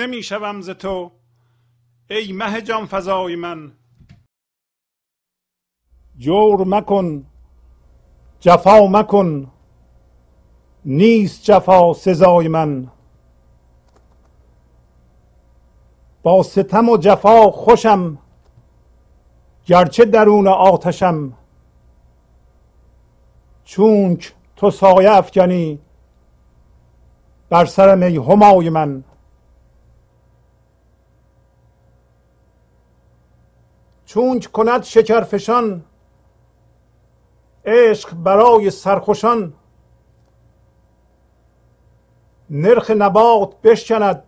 نمی شوم ز تو ای مه جان فزای من. جور مکن جفا مکن نیست جفا سزای من. با ستم و جفا خوشم گرچه درون آتشم. چونک تو سایه افکنی بر سرم ای همای من. چونک کند شکرفشان عشق برای سرخوشان. نرخ نبات بشکند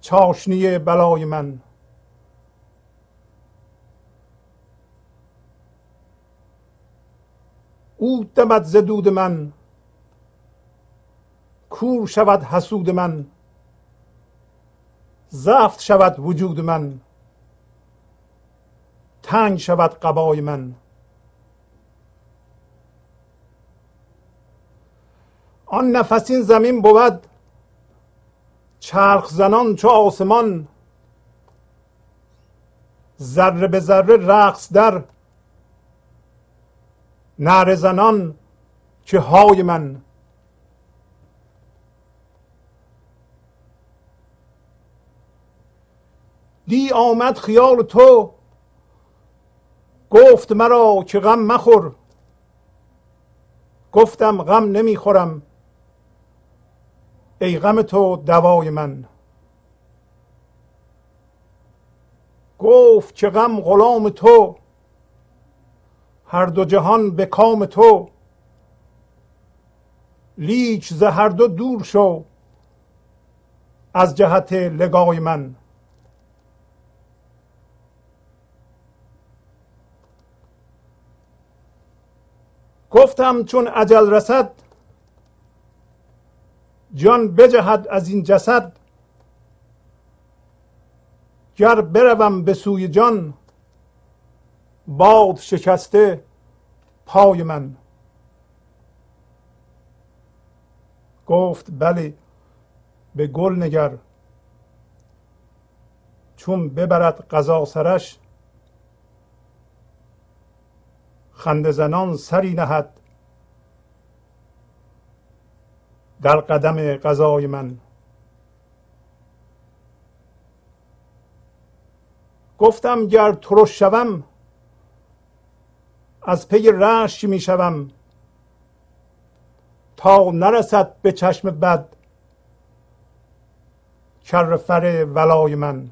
چاشنی بلای من. او دمد ز دود من کور شود حسود من زفت شود وجود من. تنگ شود قبای من. آن نفسین زمین بود چرخ زنان چو آسمان. ذره به ذره رقص در نعره زنان که های من. دی آمد خیال تو گفت مرا که غم مخور. گفتم غم نمی‌خورم. ای غم تو دوای من. گفت که غم غلام تو. هر دو جهان به کام تو. لیچ ز هر دو دور شو. از جهت لگای من. گفتم چون عجل رسد جان بجهد از این جسد. گر بروم به سوی جان باد شکسته پای من. گفت بله به گل نگر. چون ببرد قضا سرش خنده زنان سری نهد. در قدم قضای من. گفتم گر ترش شوم از پی رشک می شوم. تا نرسد به چشم بد کر فر ولای من.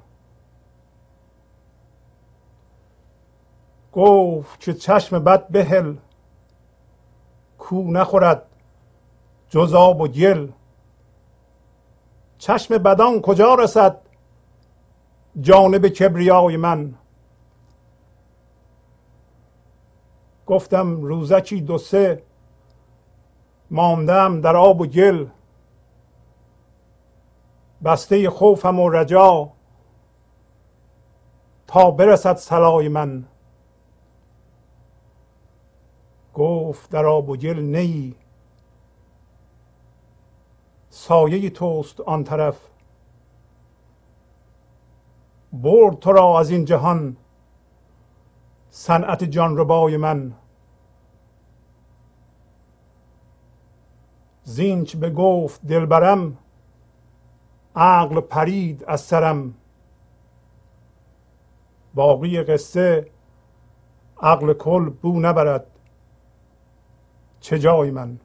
گفت که چشم بد بهل کو نخورد جز آب و گل. چشم بدان کجا رسد جانب کبریای من؟ گفتم روزکی دو سه ماندم در آب و گل. بسته خوفم و رجا تا برسد سلای من. گفت در آب و گل نیی سایه توست آن طرف. برد تو را از این جهان. صنعت جانربای من. زینچ به گفت دلبرم. عقل پرید از سرم. باقی قصه عقل کل بو نبرد. چه جای من؟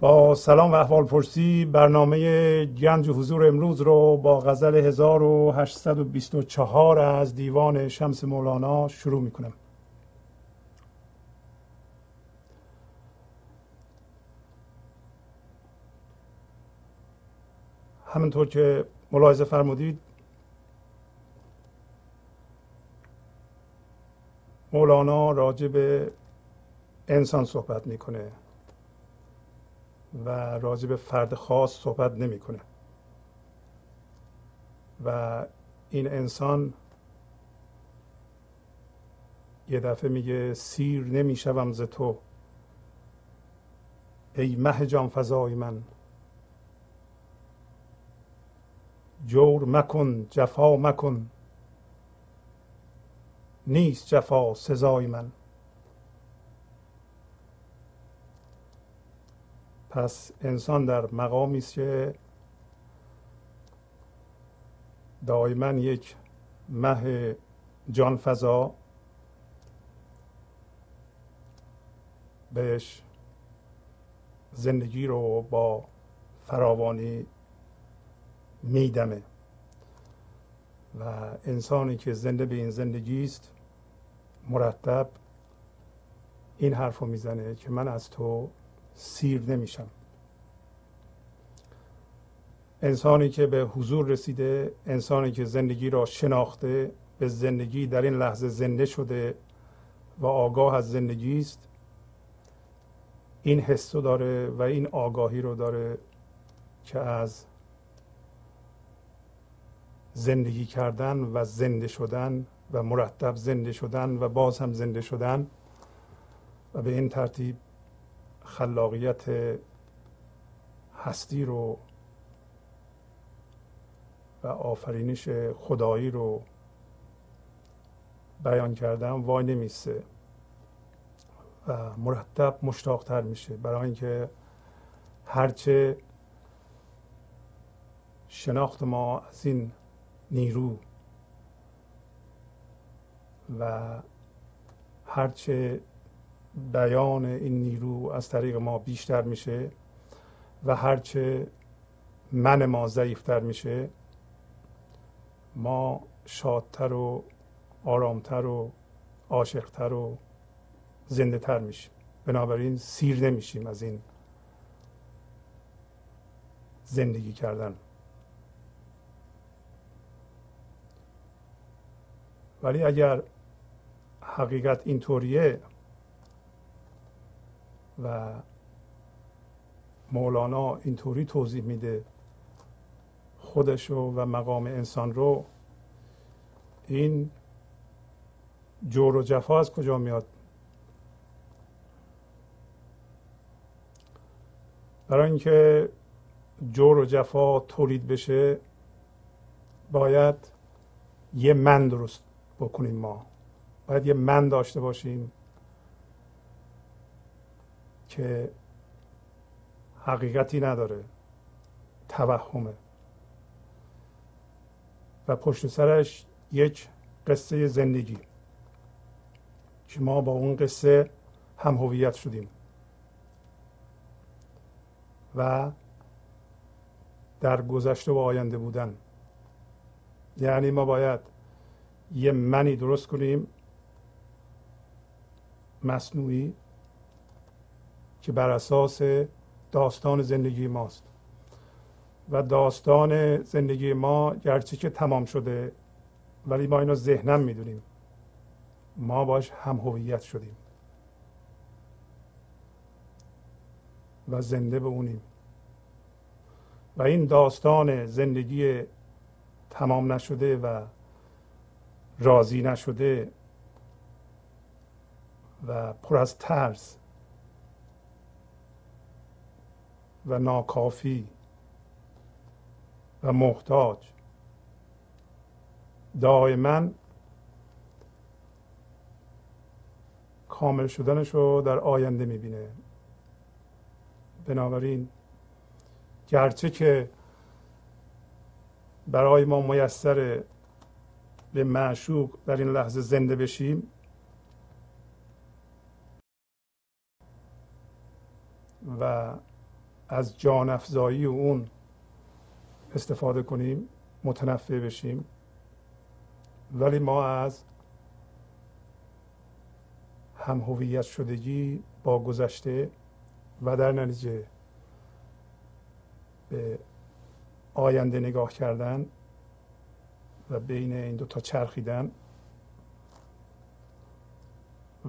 با سلام و احوال پرسی برنامه گنج و حضور امروز رو با غزل 1824 از دیوان شمس مولانا شروع می کنم همونطور که ملاحظه فرمودید مولانا راجع به انسان صحبت می‌کنه و راجع به فرد خاص صحبت نمی‌کنه. و این انسان یه دفعه میگه سیر نمی‌شوم ز تو ای مه جان فضای من. جور مکن جفا مکن. نیست جفا سزای من. پس انسان در مقامی است که دائما یک مه جان فضا بهش زندگی رو با فراوانی میدمه. و انسانی که زنده به این زندگی است مرتب این حرف رو می‌زنه که من از تو سیر نمیشم. انسانی که به حضور رسیده انسانی که زندگی را شناخته به زندگی در این لحظه زنده شده و آگاه از زندگی است این حس رو داره و این آگاهی رو داره که از زندگی کردن و زنده شدن و مرتب زنده شدن و باز هم زنده شدن و به این ترتیب خلاقیت هستی رو و آفرینش خدایی رو بیان کردن وای نمیسته و مرتب مشتاقتر میشه. برای اینکه هرچه شناخت ما از این نیرو. و هرچه بیان این نیرو از طریق ما بیشتر میشه و هرچه من ما ضعیفتر میشه ما شادتر و آرامتر و عاشقتر و زنده تر میشیم. بنابراین سیر نمیشیم از این زندگی کردن. ولی اگر حقیقت اینطوریه و مولانا اینطوری توضیح میده خودشو و مقام انسان رو این جور و جفا از کجا میاد؟ برای اینکه جور و جفا تولید بشه باید یه من درست بکنیم ما. باید یه من داشته باشیم که حقیقتی نداره توهمه. و پشت سرش یک قصه زندگی. که ما با اون قصه هم هویت شدیم. و در گذشته و آینده بودن. یعنی ما باید یه منی درست کنیم مصنوعی که بر اساس داستان زندگی ماست. و داستان زندگی ما گرچه که تمام شده ولی ما اینو ذهنم می‌دونیم. ما باش هم هویت شدیم. و زنده به اونیم. و این داستان زندگی تمام نشده و راضی نشده و پر از ترس و ناکافی و محتاج. دائما کامل شدنش رو در آینده می‌بینه. بنابراین گرچه که برای ما میسر به معشوق در این لحظه زنده بشیم. و از جان افزایی اون استفاده کنیم متنفع بشیم. ولی ما از هم هویت شدگی با گذشته و در نتیجه به آینده نگاه کردن و بین این دو تا چرخیدن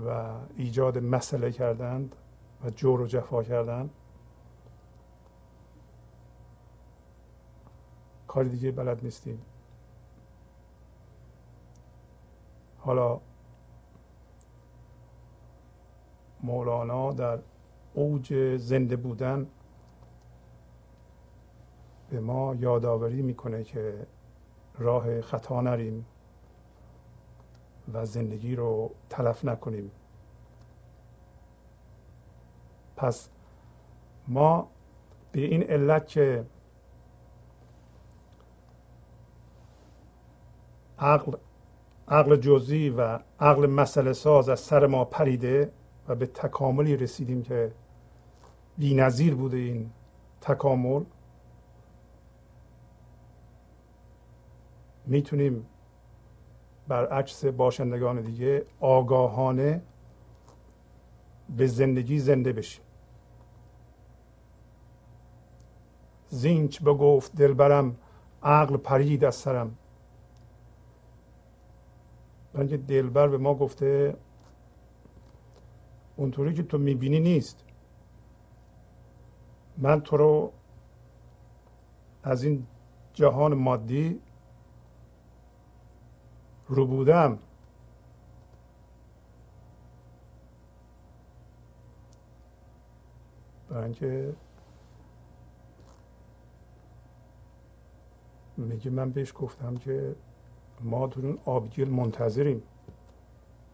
و ایجاد مسئله کردند و جور و جفا کردن کاری دیگه بلد نیستیم. حالا مولانا در اوج زنده بودن به ما یادآوری می‌کنه که راه خطا نریم و زندگی رو تلف نکنیم. پس ما به این علت که عقل عقل جزئی و عقل مسئله ساز از سر ما پریده و به تکاملی رسیدیم که نظیر بوده این تکامل می‌تونیم برعکس باشندگان دیگه آگاهانه به زندگی زنده بشیم. زینچ بگفت دلبرم عقل پرید از سرم. بلکه دلبر به ما گفته اونطوری که تو می‌بینی نیست. من تو رو از این جهان مادی رو بودم. برای اینکه میگه من بهش گفتم که ما در اون آبگیر منتظریم.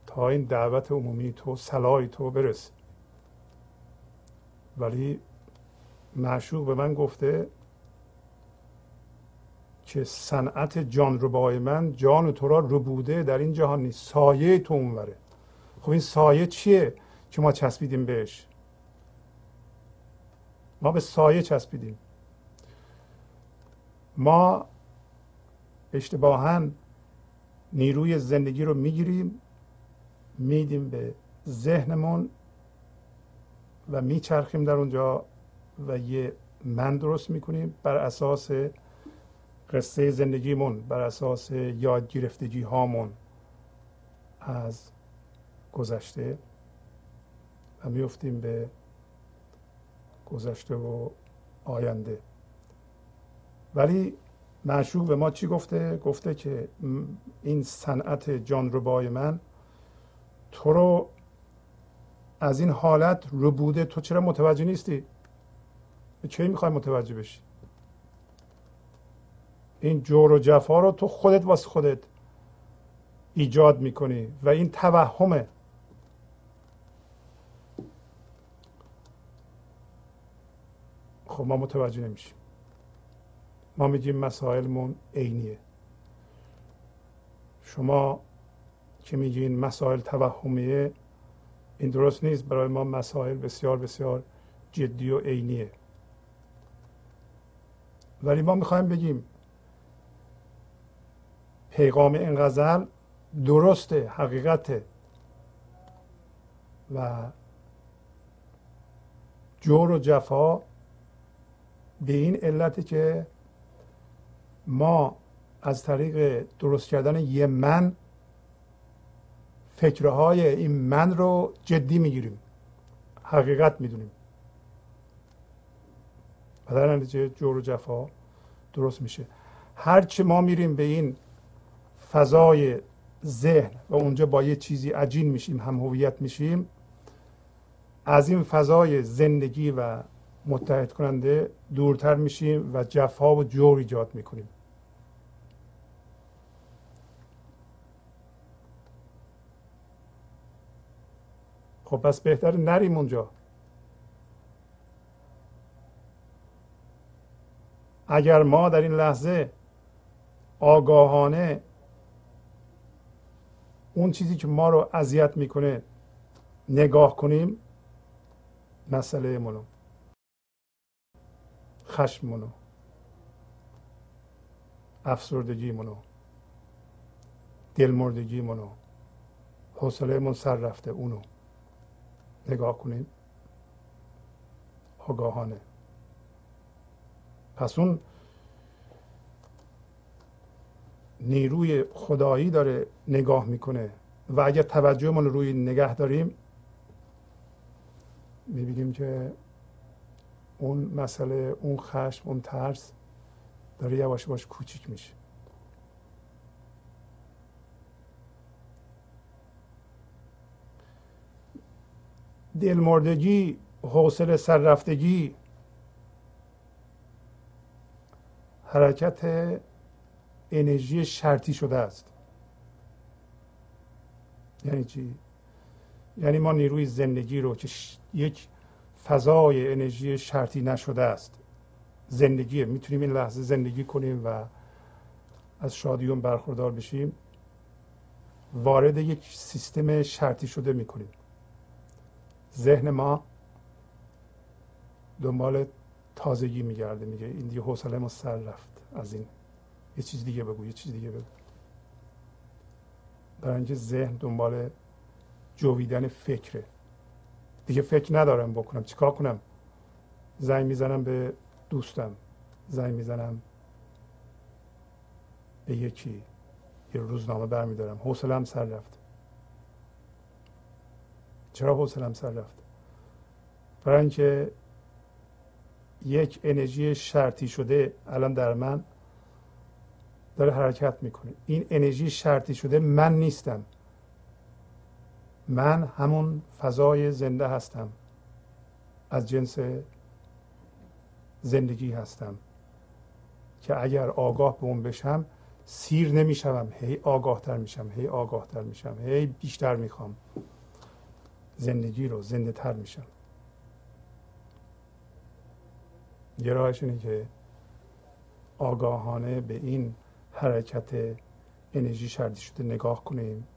تا این دعوت عمومی تو صلاح تو برسه ولی معشوق به من گفته که صنعت جان ربای من جان تو را ربوده در این جهان نیست. سایه تو اونوره. خب این سایه چیه که ما چسبیدیم بهش؟ ما به سایه چسبیدیم. ما اشتباها نیروی زندگی رو می‌گیریم میدیم به ذهنمون و میچرخیم در اونجا و یه من درست می‌کنیم بر اساس قصه زندگیمون بر اساس یاد گرفتگی هامون از گذشته و میفتیم به گذشته و آینده. ولی معشوق به ما چی گفته؟ گفته که این صنعت جان ربای من تو رو از این حالت رو بوده تو چرا متوجه نیستی؟ به چه می‌خوای متوجه بشی؟ این جور و جفا رو تو خودت واسه خودت ایجاد می‌کنی و این توهمه. خب ما متوجه نمیشیم. ما میگیم مسائلمون عینیه. شما که میگین مسائل توهمیه این درست نیست. برای ما مسائل بسیار بسیار جدی و عینیه. ولی ما می‌خوایم بگیم پیغام این غزل درسته حقیقته و جور و جفا به این علت که ما از طریق درست کردن یه من فکرهای این من رو جدی می‌گیریم حقیقت می‌دونیم. و در نتیجه جور و جفا درست میشه. هرچه ما میریم به این فضای ذهن و اونجا با یه چیزی عجین میشیم هم هویت میشیم از این فضای زندگی و متحد کننده دورتر میشیم و جفا و جور ایجاد می‌کنیم. خب پس بهتر نریم اونجا. اگر ما در این لحظه آگاهانه اون چیزی که ما رو اذیت می‌کنه نگاه کنیم مسئله منو خشم منو افسردگی منو دلمردگی منو حوصله من سر رفته اونو. نگاه کنیم. آگاهانه. پس اون نیروی خدایی داره نگاه می‌کنه. و اگر توجهمون روی نگه داریم می‌بینیم که اون مسئله اون خشم اون ترس داره یواش یواش کوچیک میشه. دلمردگی حوصله سررفتگی حرکت انرژی شرطی شده است. یعنی چی؟ یعنی ما نیروی زندگی رو که یک فضای انرژی شرطی نشده است. زندگی می‌تونیم این لحظه زندگی کنیم و از شادیون برخوردار بشیم. وارد یک سیستم شرطی شده می‌کنیم. ذهن ما دنبال تازگی میگرده میگه این دیگه حوصله ما سر رفت از این. یه چیز دیگه بگو یه چیز دیگه بگو. برای اینکه ذهن دنبال جویدن فکره. دیگه فکر ندارم بکنم. چیکار کنم؟ زنگ می‌زنم به دوستم. زنگ می‌زنم به یکی. یه روزنامه برمیدارم. حوصلم سر رفت. چرا حوصلم سر رفت؟ برای اینکه یک انرژی شرطی شده الان در من داره حرکت می‌کنه. این انرژی شرطی شده من نیستم. من همون فضای زنده هستم. از جنس زندگی هستم. که اگر آگاه به اون بشم سیر نمیشم هی آگاه تر میشم هی آگاه تر میشم هی بیشتر می‌خوام. زندگی رو زنده تر میشم. یه راهش اینه که آگاهانه به این حرکت انرژی شردی شده نگاه کنیم.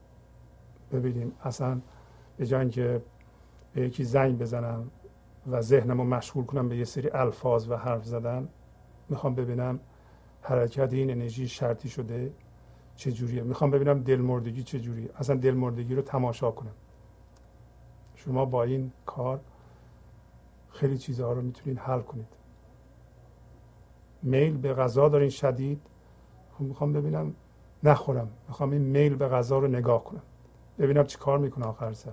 ببینیم اصلا به جای اینکه به یکی زنگ بزنم و ذهنم رو مشغول کنم به یه سری الفاظ و حرف زدن می‌خوام ببینم حرکت این انرژی شرطی شده چجوریه. می‌خوام ببینم دلمردگی چجوریه. اصلا دلمردگی رو تماشا کنم. شما با این کار خیلی چیزها رو می‌تونید حل کنید. میل به غذا دارین شدید. می‌خوام ببینم نخورم. می‌خوام این میل به غذا رو نگاه کنم. ببینم چی کار می‌کنه آخر سر.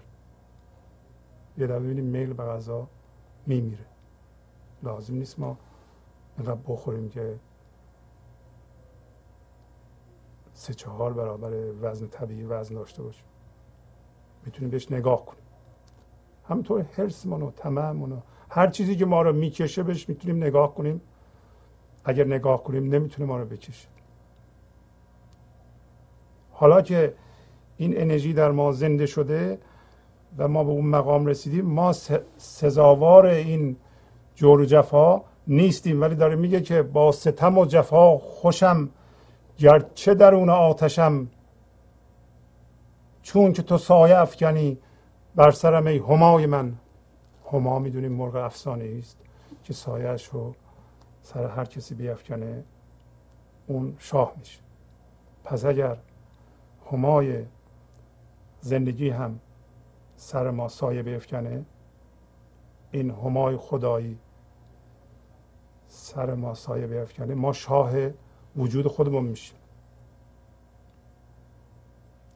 یه دفعه ببینیم میل به غذا میمیره. لازم نیست ما اینقدر بخوریم که سه چهار برابر وزن طبیعی وزن داشته باشیم. می‌تونیم بهش نگاه کنیم. همینطور حرسمون و تمامون و هر چیزی که ما رو می‌کشه بهش می‌تونیم نگاه کنیم. اگر نگاه کنیم نمی‌تونه ما رو بکشه. حالا که این انرژی در ما زنده شده و ما به اون مقام رسیدیم ما سزاوار این جور و جفا نیستیم. ولی داره میگه که با ستم و جفا خوشم گرچه درون آتشم. چون که تو سایه افکنی بر سرم ای همای من. هما می‌دونیم مرغ افسانه است که سایهش رو سر هر کسی بیافکنه اون شاه میشه. پس اگر همای زندگی هم سر ما سایه بیفکنه. این همای خدایی سر ما سایه بیفکنه. ما شاه وجود خودمون میشیم.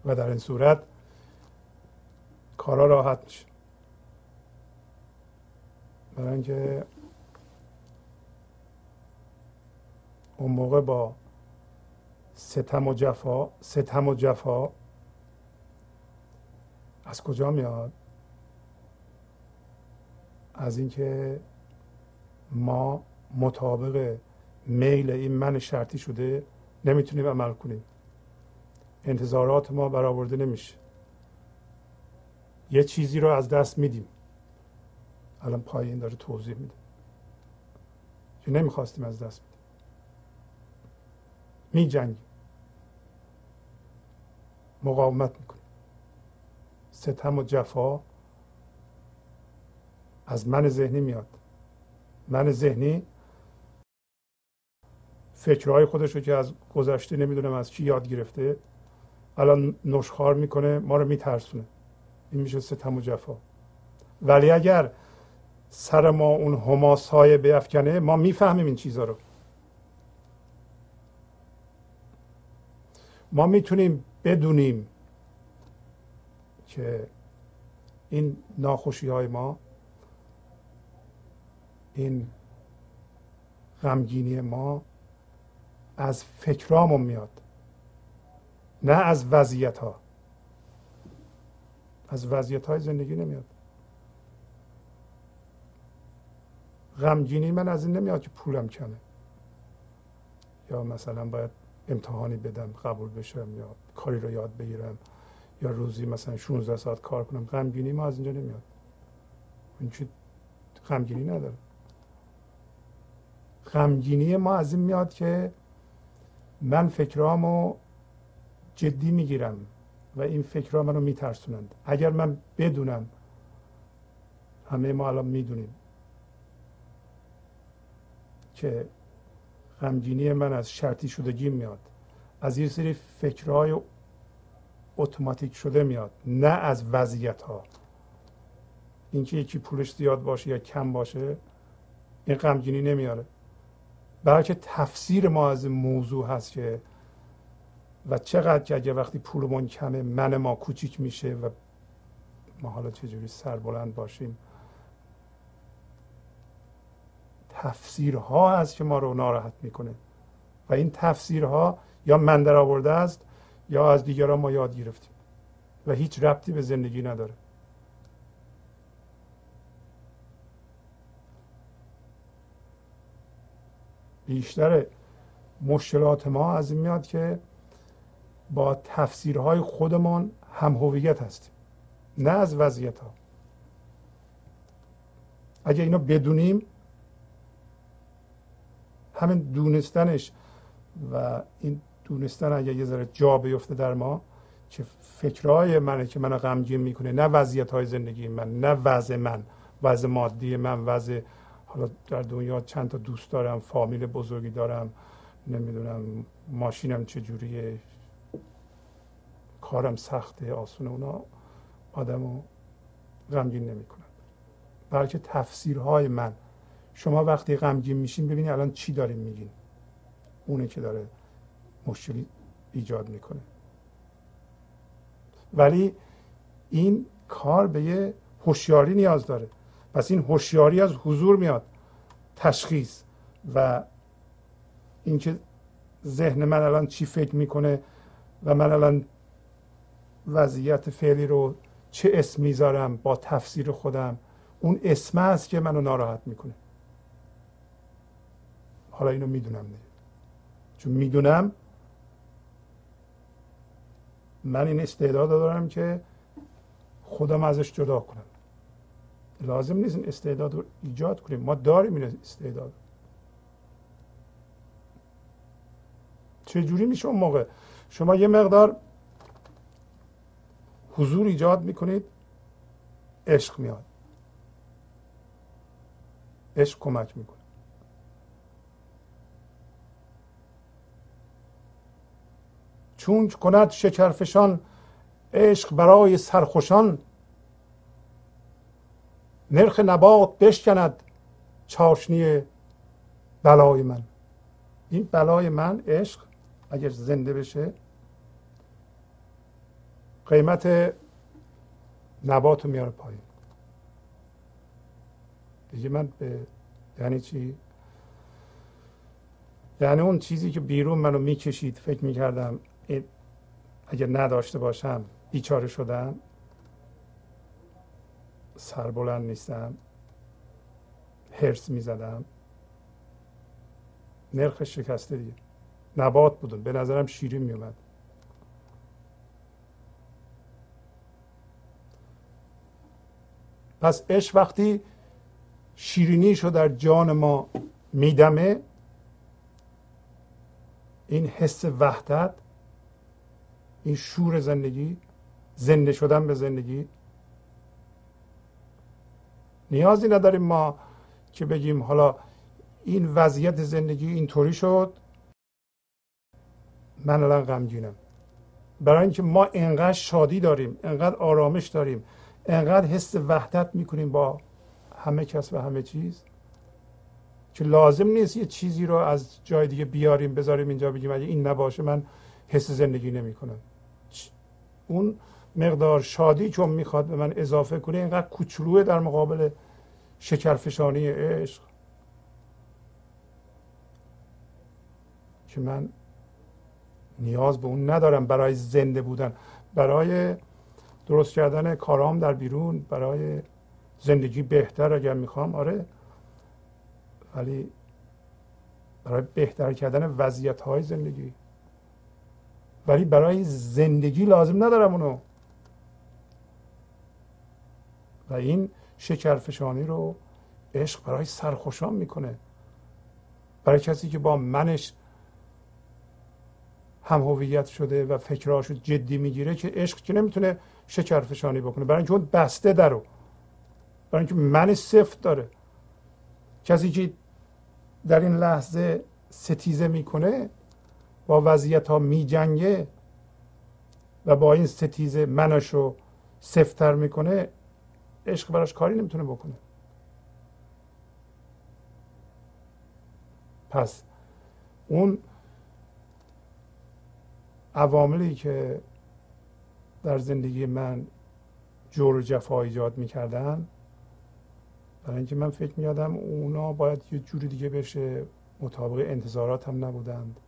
و در این صورت کارا راحت میشه. برای اینکه اون موقع با ستم و جفا ستم و جفا. از کجا میاد؟ از اینکه ما مطابق میل این من شرطی شده نمی‌تونیم عمل کنیم. انتظارات ما برآورده نمیشه. یه چیزی رو از دست میدیم. الان پایین داره توضیح میده. که نمی‌خواستیم از دست می جنگیم مقاومت می‌کنیم. ستم و جفا از من ذهنی میاد. من ذهنی فکرهای خودش رو که از گذشته نمی‌دونم از چی یاد گرفته الان نشخار می‌کنه ما رو میترسونه. این میشه ستم و جفا. ولی اگر سر ما اون هما سایه بیافکنه ما می‌فهمیم این چیزها رو. ما می‌تونیم بدونیم که این ناخوشی های ما این غمگینی ما از فکرامون میاد نه از وضعیت ها از وضعیت های زندگی نمیاد. غمگینی من از این نمیاد که پولم کمه. یا مثلا باید امتحانی بدم قبول بشم یا کاری رو یاد بگیرم یا روزی مثلا 16 ساعت کار کنم غمگینی ما از اینجا نمیاد. این چی؟ غمگینی نداره. غمگینی ما از این میاد که من فکرامو جدی می‌گیرم و این فکرها منو میترسونند. اگر من بدونم همه ما الان می‌دونیم که غمگینی من از شرطی شدگی میاد. از یه سری فکرهای اتوماتیک شده میاد نه از وضعیت ها اینکه یکی پولش زیاد باشه یا کم باشه این غمگینی نمیاره. بلکه تفسیر ما از موضوع هست که و چقدر که اگه وقتی پولمون کمه من ما کوچیک میشه و ما حالا چجوری سربلند باشیم. تفسیرها هست که ما رو ناراحت می‌کنه. و این تفسیرها یا من در آورده است یا از دیگران ما یاد گرفتیم. و هیچ ربطی به زندگی نداره. بیشتر مشکلات ما از این میاد که با تفسیرهای خودمان هم هویت هستیم. نه از وضعیت ها اگه اینو بدونیم همین دونستنش و این دونستن اگه یه ذره جا بیفته در ما که فکرهای منه که منو غمگین می‌کنه. نه وضعیت های زندگی من نه وضع من وضع مادی من وضع حالا در دنیا چند تا دوست دارم فامیل بزرگی دارم نمی‌دونم ماشینم چجوریه کارم سخته آسونه اونا آدمو غمگین نمی‌کنن. بلکه تفسیرهای من شما وقتی غمگین میشین ببینید الان چی داریم میگین. اونه که داره مشکلی ایجاد می‌کنه. ولی این کار به یه هوشیاری نیاز داره. پس این هوشیاری از حضور میاد. تشخیص و اینکه ذهن من الان چی فکر می‌کنه و من الان وضعیت فعلی رو چه اسم می‌ذارم با تفسیر خودم. اون اسم است که منو ناراحت می‌کنه. حالا اینو می‌دونم دیگه. چون می‌دونم من این استعداد دارم که خودم ازش جدا کنم. لازم نیست این استعداد رو ایجاد کنیم. ما داریم این استعداد. چجوری میشه اون موقع؟ شما یه مقدار حضور ایجاد می‌کنید عشق میاد. عشق کمک می‌کنه. چون کند شکرفشان عشق برای سرخوشان. نرخ نبات بشکند چاشنی بلای من. این بلای من عشق اگر زنده بشه. قیمت نبات رو میاره پایین. دیگه من به یعنی چی؟ یعنی اون چیزی که بیرون منو می‌کشید فکر می‌کردم اگر نداشته باشم بیچاره شدم. سربلند نیستم. هرس می‌زدم. نرخ شکسته دیگه. نبات بودن. به نظرم شیرین میومد پس عشق وقتی شیرینیشو در جان ما میدمه این حس وحدت این شور زندگی زنده شدن به زندگی. نیازی نداریم ما که بگیم حالا این وضعیت زندگی اینطوری شد. من الان غمگینم. برای اینکه ما انقدر شادی داریم انقدر آرامش داریم انقدر حس وحدت می‌کنیم با همه کس و همه چیز که لازم نیست یه چیزی رو از جای دیگه بیاریم بذاریم اینجا بگیم اگه این نباشه من حس زندگی نمی‌کنم. اون مقدار شادی چون می‌خواد به من اضافه کنه اینقدر کوچولوه در مقابل شکرفشانی عشق. که من نیاز به اون ندارم برای زنده بودن. برای درست کردن کارام در بیرون برای زندگی بهتر اگر می‌خوام آره. ولی برای بهتر کردن وضعیت های زندگی. ولی برای زندگی لازم ندارم اونو. و این شکرفشانی رو عشق برای سرخوشان می‌کنه. برای کسی که با منش هم هویت شده و فکرهاشو جدی می‌گیره که عشق که نمی‌تونه شکرفشانی بکنه. برای اینکه اون بسته درو برای اینکه من سفت داره. کسی که در این لحظه ستیزه می‌کنه وضعیت ها میجنگه و با این ستیزه منشو سفتر می‌کنه عشق براش کاری نمی‌تونه بکنه. پس اون عواملی که در زندگی من جور و جفا ایجاد می‌کردن برای اینکه من فکر میادم اونا باید یه جوری دیگه بشه مطابق انتظارات هم نبودند.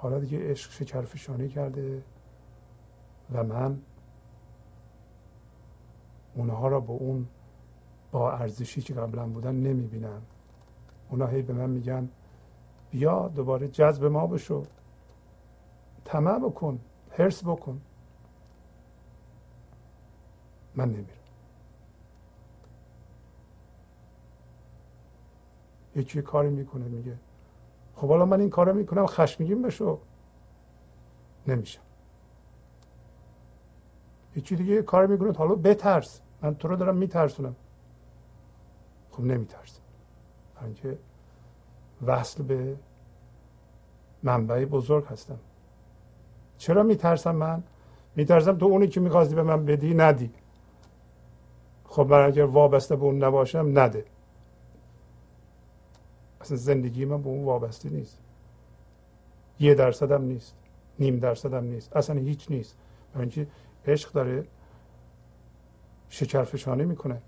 حالا دیگه عشق شکرفشانی کرده و من اونها را با اون با ارزشی که قبلا بودن نمی‌بینم. اونا هی به من میگن بیا دوباره جذب ما بشو. طمع بکن حرس بکن. من نمیرم. یکی کاری می‌کنه میگه خب حالا من این کارو می‌کنم خشمگین بشو. نمیشم یکی دیگه کار می‌کنه. حالا بترس. من تو رو دارم میترسونم. خب نمیترسم اینکه وصل به منبع بزرگ هستم. چرا میترسم من؟ میترسم تو اونی که می‌خواستی به من بدی ندی. خب من اگر وابسته به اون نباشم نده. اصلا زندگی من به اون وابسته نیست. یه درصد هم نیست. نیم درصد هم نیست. اصلا هیچ نیست. برای اینکه عشق داره شکرفشانی می‌کنه.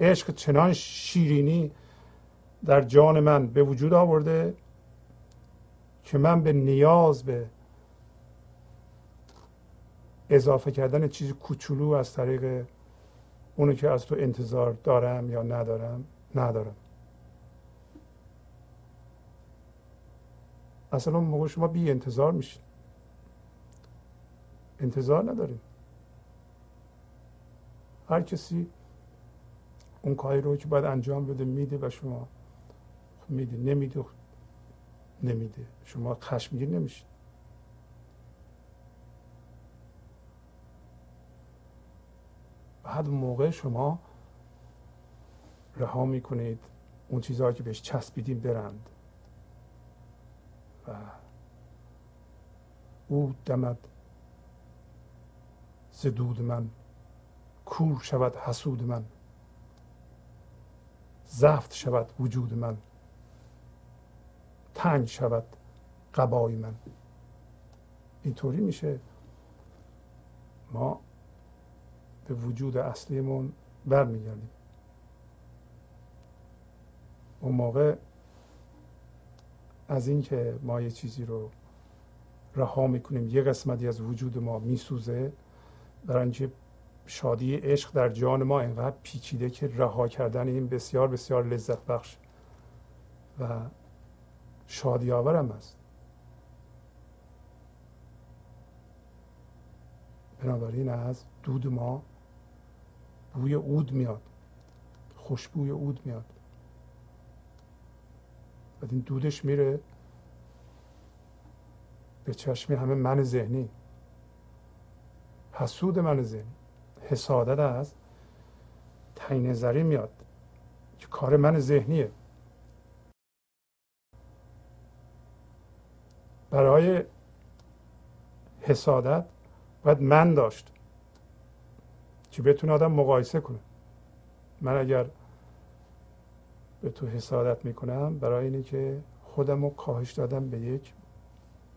عشق چنان شیرینی در جان من به وجود آورده که من به نیاز به اضافه کردن چیز کوچولو از طریق اونو که از تو انتظار دارم یا ندارم ندارم. اصلا اون موقع شما بی انتظار میشین. انتظار نداریم هر کسی اون کاری رو که باید انجام بده میده و شما میده نمیده نمیده. شما خشمگین نمیشید بعد موقع شما رها می‌کنید. اون چیزهایی که بهش چسبیدیم برند. و او دمد زدود من کور شود حسود من زفت شود وجود من تنگ شود قبای من. اینطوری میشه ما به وجود اصلیمون برمیگردیم. اون موقع از اینکه ما یه چیزی رو رها می‌کنیم یه قسمتی از وجود ما میسوزه برای اینکه شادی عشق در جان ما اینقدر پیچیده که رها کردن این بسیار بسیار لذت بخش و شادی آورم است. بنابراین از دود ما بوی عود میاد خوشبوی عود میاد. و این دودش میره به چشم همه من ذهنی. حسود من ذهنی. حسادت از تعیین نظری میاد. که کار من ذهنیه. برای حسادت باید من داشت. که بتونه آدم مقایسه کنه. من اگر به تو حسادت می‌کنم برای اینه که خودم رو کاهش دادم به یک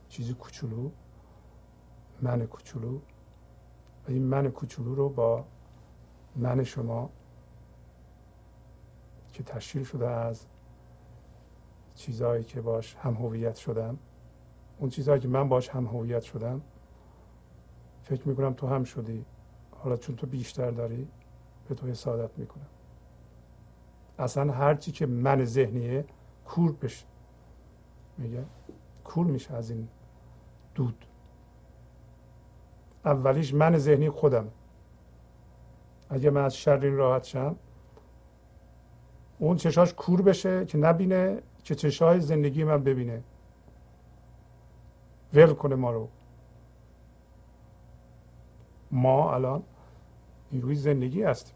چیزی کوچولو من کوچولو. و این من کوچولو رو با من شما که تشکیل شده از چیزهایی که باش هم هویت شدم اون چیزهایی که من باش هم هویت شدم فکر می‌کنم تو هم شدی. حالا چون تو بیشتر داری به تو حسادت می‌کنم. اصلا هرچی که من ذهنیه کور بشه. میگه کور میشه از این دود. اولیش من ذهنی خودم. اگه من از شر این راحت شم اون چشاش کور بشه که نبینه که چشای زندگی من ببینه. ول کنه ما رو. ما الان نیروی زندگی هستیم.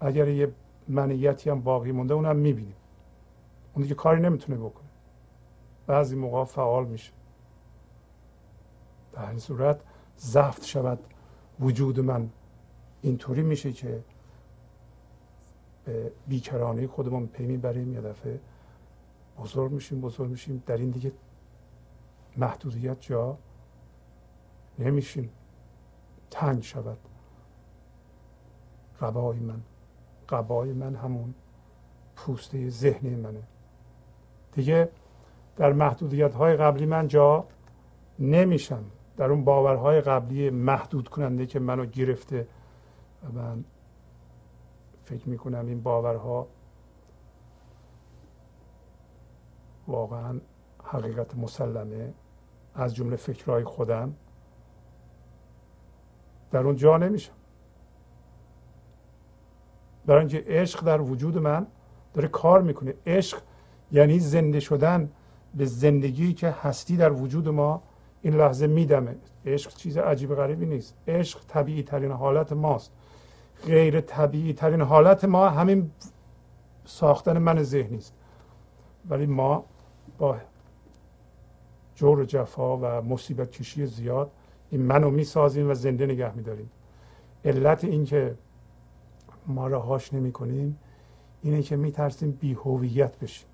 اگر یه منیتی هم باقی مونده اونم می‌بینیم. اون دیگه کاری نمی‌تونه بکنه. بعضی موقع فعال میشه. در این صورت زفت شود. وجود من اینطوری میشه که به بیکرانه خودمون پی می‌بریم. یه دفعه بزرگ میشیم بزرگ میشیم. در این دیگه محدودیت جا نمیشیم. تنگ شود. قبای من. قبای من همون پوسته ذهنی منه. دیگه در محدودیت های قبلی من جا نمیشم. در اون باورهای قبلی محدود کننده که منو گرفته و من فکر می‌کنم این باورها واقعا حقیقت مسلمه. از جمله فکرهای خودم. در اون جا نمیشم. برای اینکه عشق در وجود من داره کار می‌کنه. عشق یعنی زنده شدن به زندگی که هستی در وجود ما این لحظه میدمه. عشق چیز عجیب غریبی نیست. عشق طبیعی ترین حالت ماست. غیر طبیعی ترین حالت ما همین ساختن من ذهنی است. ولی ما با جور جفا و مصیبت کشی زیاد این منو می‌سازیم و زنده نگه میداریم. علت اینکه ما رهاش نمی کنیم اینه که میترسیم بی هویت بشیم.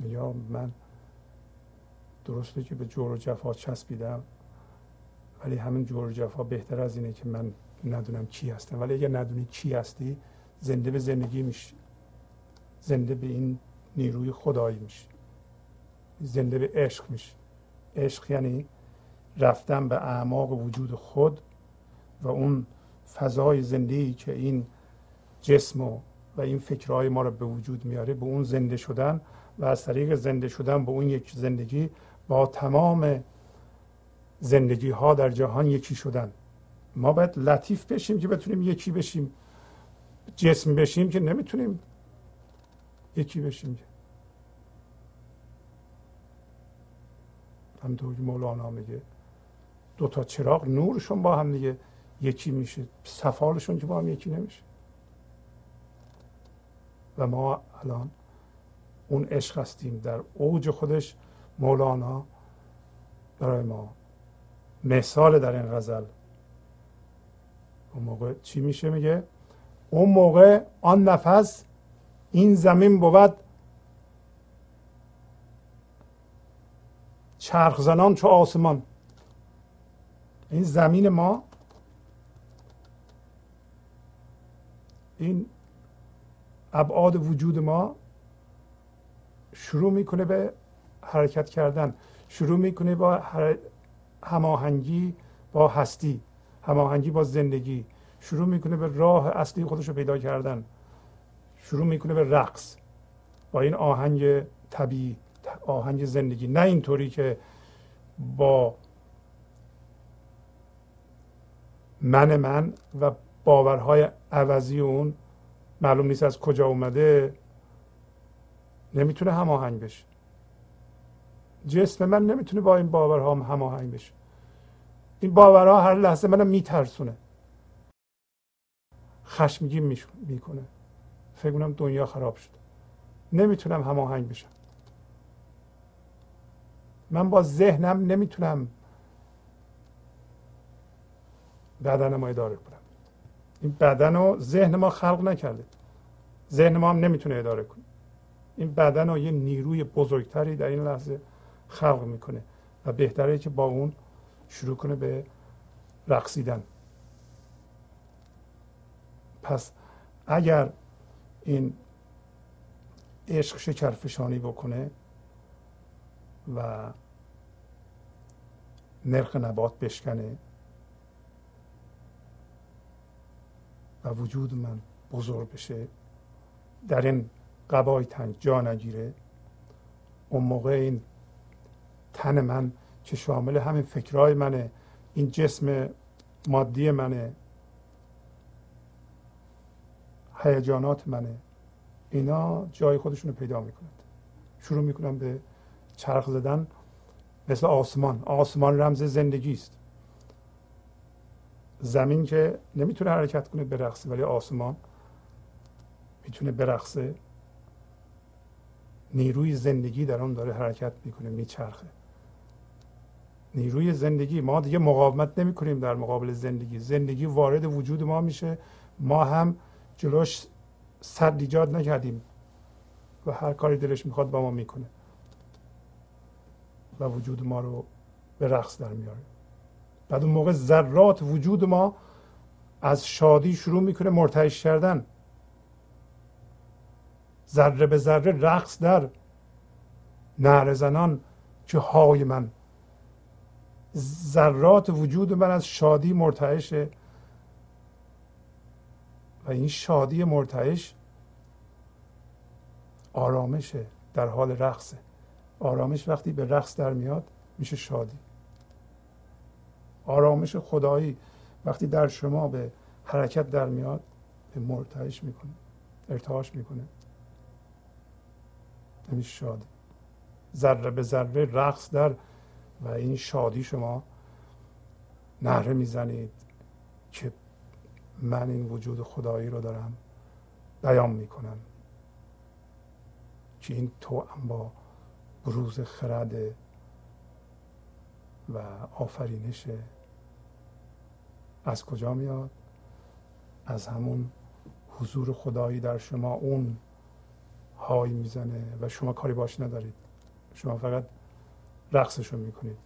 یا من درسته که به جور و جفا چسبیدم ولی همین جور و جفا بهتر از اینه که من ندونم کی هستم. ولی اگر ندونی کی هستی زنده به زندگی میشی. زنده به این نیروی خدایی میشی. زنده به عشق میشی. عشق یعنی رفتن به اعماق وجود خود و اون فضای زندگی که این جسم و, و این فکرهای ما رو به وجود میاره به اون زنده شدن و از طریق زنده شدن به اون یک زندگی با تمام زندگی ها در جهان یکی شدن. ما باید لطیف بشیم که بتونیم یکی بشیم. جسم بشیم که نمی‌تونیم یکی بشیم. همطور که مولانا میگه. دو تا چراغ نورشون با هم دیگه. یکی میشه صفالشون که با هم یکی نمیشه. و ما الان اون عشق هستیم در اوج خودش. مولانا برای ما مثال در این غزل. اون موقع چی میشه؟ میگه اون موقع آن نفس این زمین بود. چرخ زنان چو آسمان. این زمین ما این ابعاد وجود ما شروع می‌کنه به حرکت کردن شروع می‌کنه با هماهنگی با هستی هماهنگی با زندگی شروع می‌کنه به راه اصلی خودش رو پیدا کردن شروع می‌کنه به رقص با این آهنگ طبیعی آهنگ زندگی. نه اینطوری که با من من و باورهای عوضی اون معلوم نیست از کجا اومده. نمی‌تونه هماهنگ بشه. جسم من نمی‌تونه با این باورها هماهنگ بشه. این باورها هر لحظه منو میترسونه. خشمگین می‌کنه. فکر کنم دنیا خراب شده. نمی‌تونم هماهنگ بشم. من با ذهنم نمی‌تونم بدن ما اداره کنم. این بدن و ذهن ما خلق نکرده ذهن ما هم نمی‌تونه اداره کنه. این بدن رو یه نیروی بزرگتری در این لحظه خلق می‌کنه و بهتره که با اون شروع کنه به رقصیدن. پس اگر این عشق شکرفشانی بکنه و نرخ نبات بشکنه و وجود من بزرگ بشه در این قبای تن جا نگیره. اون موقع این تن من که شامل همین فکرهای منه این جسم مادی منه هیجانات منه. اینا جای خودشون رو پیدا می‌کنند. شروع می‌کنم به چرخ زدن مثل آسمان. آسمان رمز زندگی است. زمین که نمی‌تونه حرکت کنه برقصه ولی آسمان می‌تونه برقصه نیروی زندگی در آن داره حرکت می‌کنه میچرخه. نیروی زندگی ما دیگه مقاومت نمی کنیم در مقابل زندگی. زندگی وارد وجود ما میشه. ما هم جلوش صد ایجاد نکردیم و هر کاری دلش می‌خواد با ما می‌کنه. و وجود ما رو به رقص در میاره. بعد اون موقع ذرات وجود ما از شادی شروع می‌کنه مرتعش کردن. ذره به ذره رقص در نعره زنان که های من. ذرات وجود من از شادی مرتعشه و این شادی مرتعش آرامشه در حال رقصه. آرامش وقتی به رقص در میاد میشه شادی. آرامش خدایی وقتی در شما به حرکت در میاد به مرتعش می‌کنه ارتعاش می‌کنه. نمیشه شادی. ذره به ذره رقص در و این شادی شما نهره می‌زنید که من این وجود خدایی رو دارم بیان می‌کنم. که این تو با بروز خرد و آفرینشه از کجا میاد؟ از همون حضور خدایی در شما اون های می‌زنه و شما کاری باش ندارید. شما فقط رقصشون می‌کنید.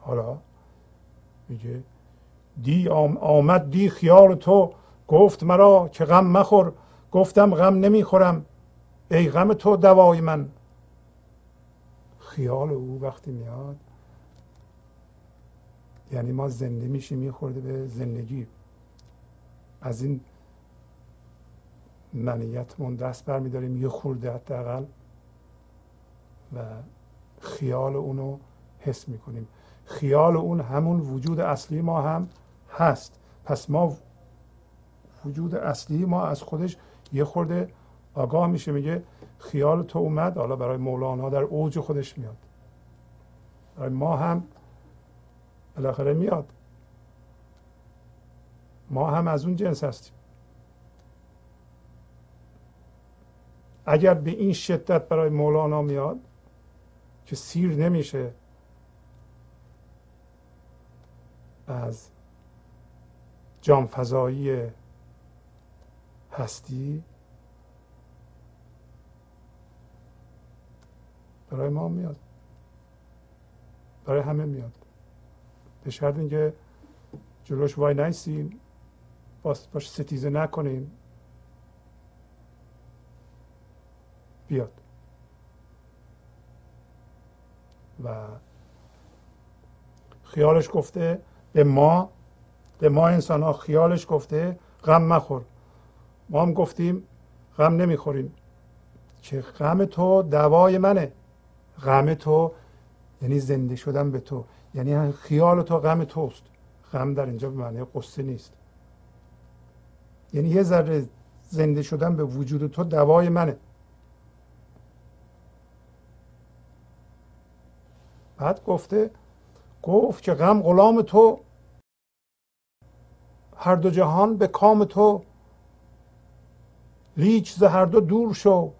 حالا میگه دی آمد دی خیال تو گفت مرا که غم مخور گفتم غم نمی‌خورم. ای غم تو دوای من. خیال او وقتی میاد یعنی ما زنده میشیم میخورده به زندگی از این منیتمون دست برمیداریم یه خورده حداقل و خیال اونو حس می‌کنیم. خیال اون همون وجود اصلی ما هم هست. پس ما وجود اصلی ما از خودش یه خورده آگاه میشه میگه خیال تو اومد حالا برای مولانا در اوج خودش میاد. برای ما هم بالاخره میاد. ما هم از اون جنس هستیم. اگر به این شدت برای مولانا میاد که سیر نمیشه از جام فضایی هستی برای ما میاد. برای همه میاد. به شرط اینکه جلوش وای نیستیم باش ستیزه نکنیم. بیاد. و خیالش گفته به ما به ما انسان ها خیالش گفته غم مخور. ما هم گفتیم غم نمی‌خوریم. که غم تو؟ دوای منه. غم تو یعنی زنده شدن به تو. یعنی خیال تو غم توست. غم در اینجا به معنی قصه نیست. یعنی یه ذره زنده شدن به وجود تو دوای منه. بعد گفته گفت که غم غلام تو. هر دو جهان به کام تو. لیچ ز هر دو دور شو.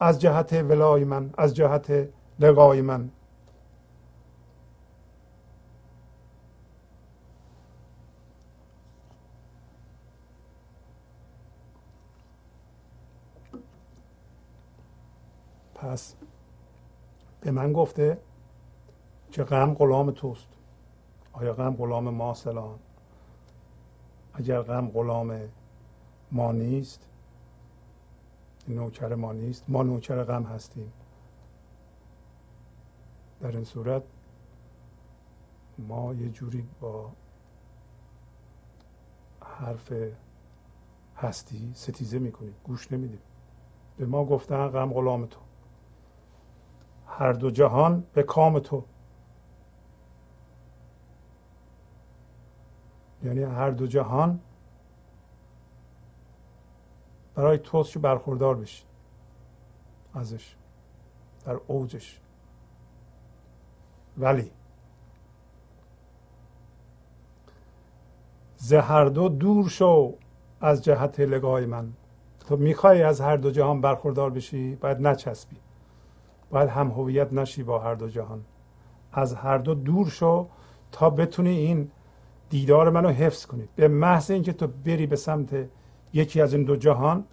از جهت ولای من از جهت لقای من پس به من گفته که غم غلام توست آیا غم غلام ما سلام اگر غم غلام ما نیست نوکر ما نیست ما نوکر غم هستیم در این صورت ما یه جوری با حرف هستی ستیزه می‌کنیم گوش نمیدیم. به ما گفتن غم غلام تو. هر دو جهان به کام تو. یعنی هر دو جهان برای توست که برخوردار بشی. ازش. در اوجش. ولی ز هر دو دور شو از جهت لگای من. تو می‌خوای از هر دو جهان برخوردار بشی؟ باید نچسبی. باید هم هویت نشی با هر دو جهان. از هر دو دور شو تا بتونی این دیدار منو حفظ کنی. به محض اینکه تو بری به سمت یکی از این دو جهان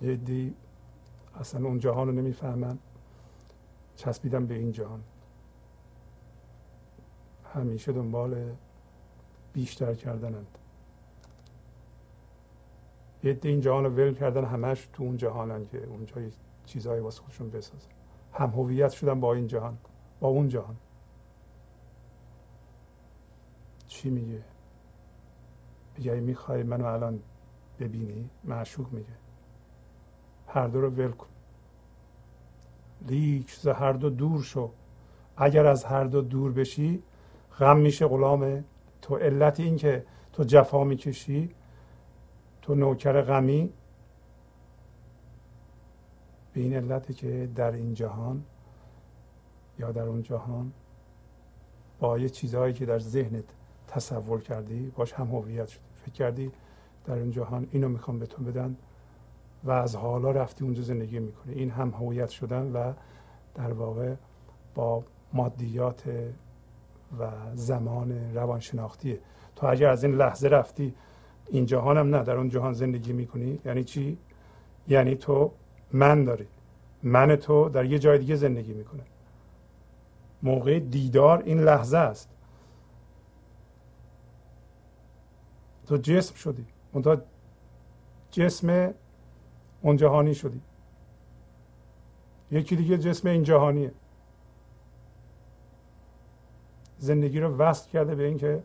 دی اصلا اون جهان رو نمی‌فهمن چسبیدن به این جهان. همیشه دنبال بیشتر کردنند. یه این جهان رو ول کردن همش تو اون جهانن که اونجا چیزهایی واسه خودشون بسازن. هم هویت شدن با این جهان با اون جهان. چی میگه؟ میگه می‌خوای منو الان ببینی معشوق میگه. هر دو رو ول کن. لیک ز هر دو دور شو. اگر از هر دو دور بشی غم میشه غلام. تو علت این که تو جفا می‌کشی تو نوکر غمی. به این علتی که در این جهان یا در اون جهان با یه چیزهایی که در ذهنت تصور کردی باش هم هویت شدی فکر کردی در اون جهان اینو می‌خوام به تو بدن. و از حالا رفتی اونجا زندگی می‌کنی. این هم هویت شدن و در واقع با مادیات و زمان روانشناختیه تو اگر از این لحظه رفتی این جهان هم نه در اون جهان زندگی می‌کنی. یعنی چی؟ یعنی تو من داری. من تو در یه جای دیگه زندگی می‌کنه موقع دیدار این لحظه است. تو جسم شدی. منتها جسم اون جهانی شدی. یکی دیگه جسم این جهانیه. زندگی رو وصل کرده به اینکه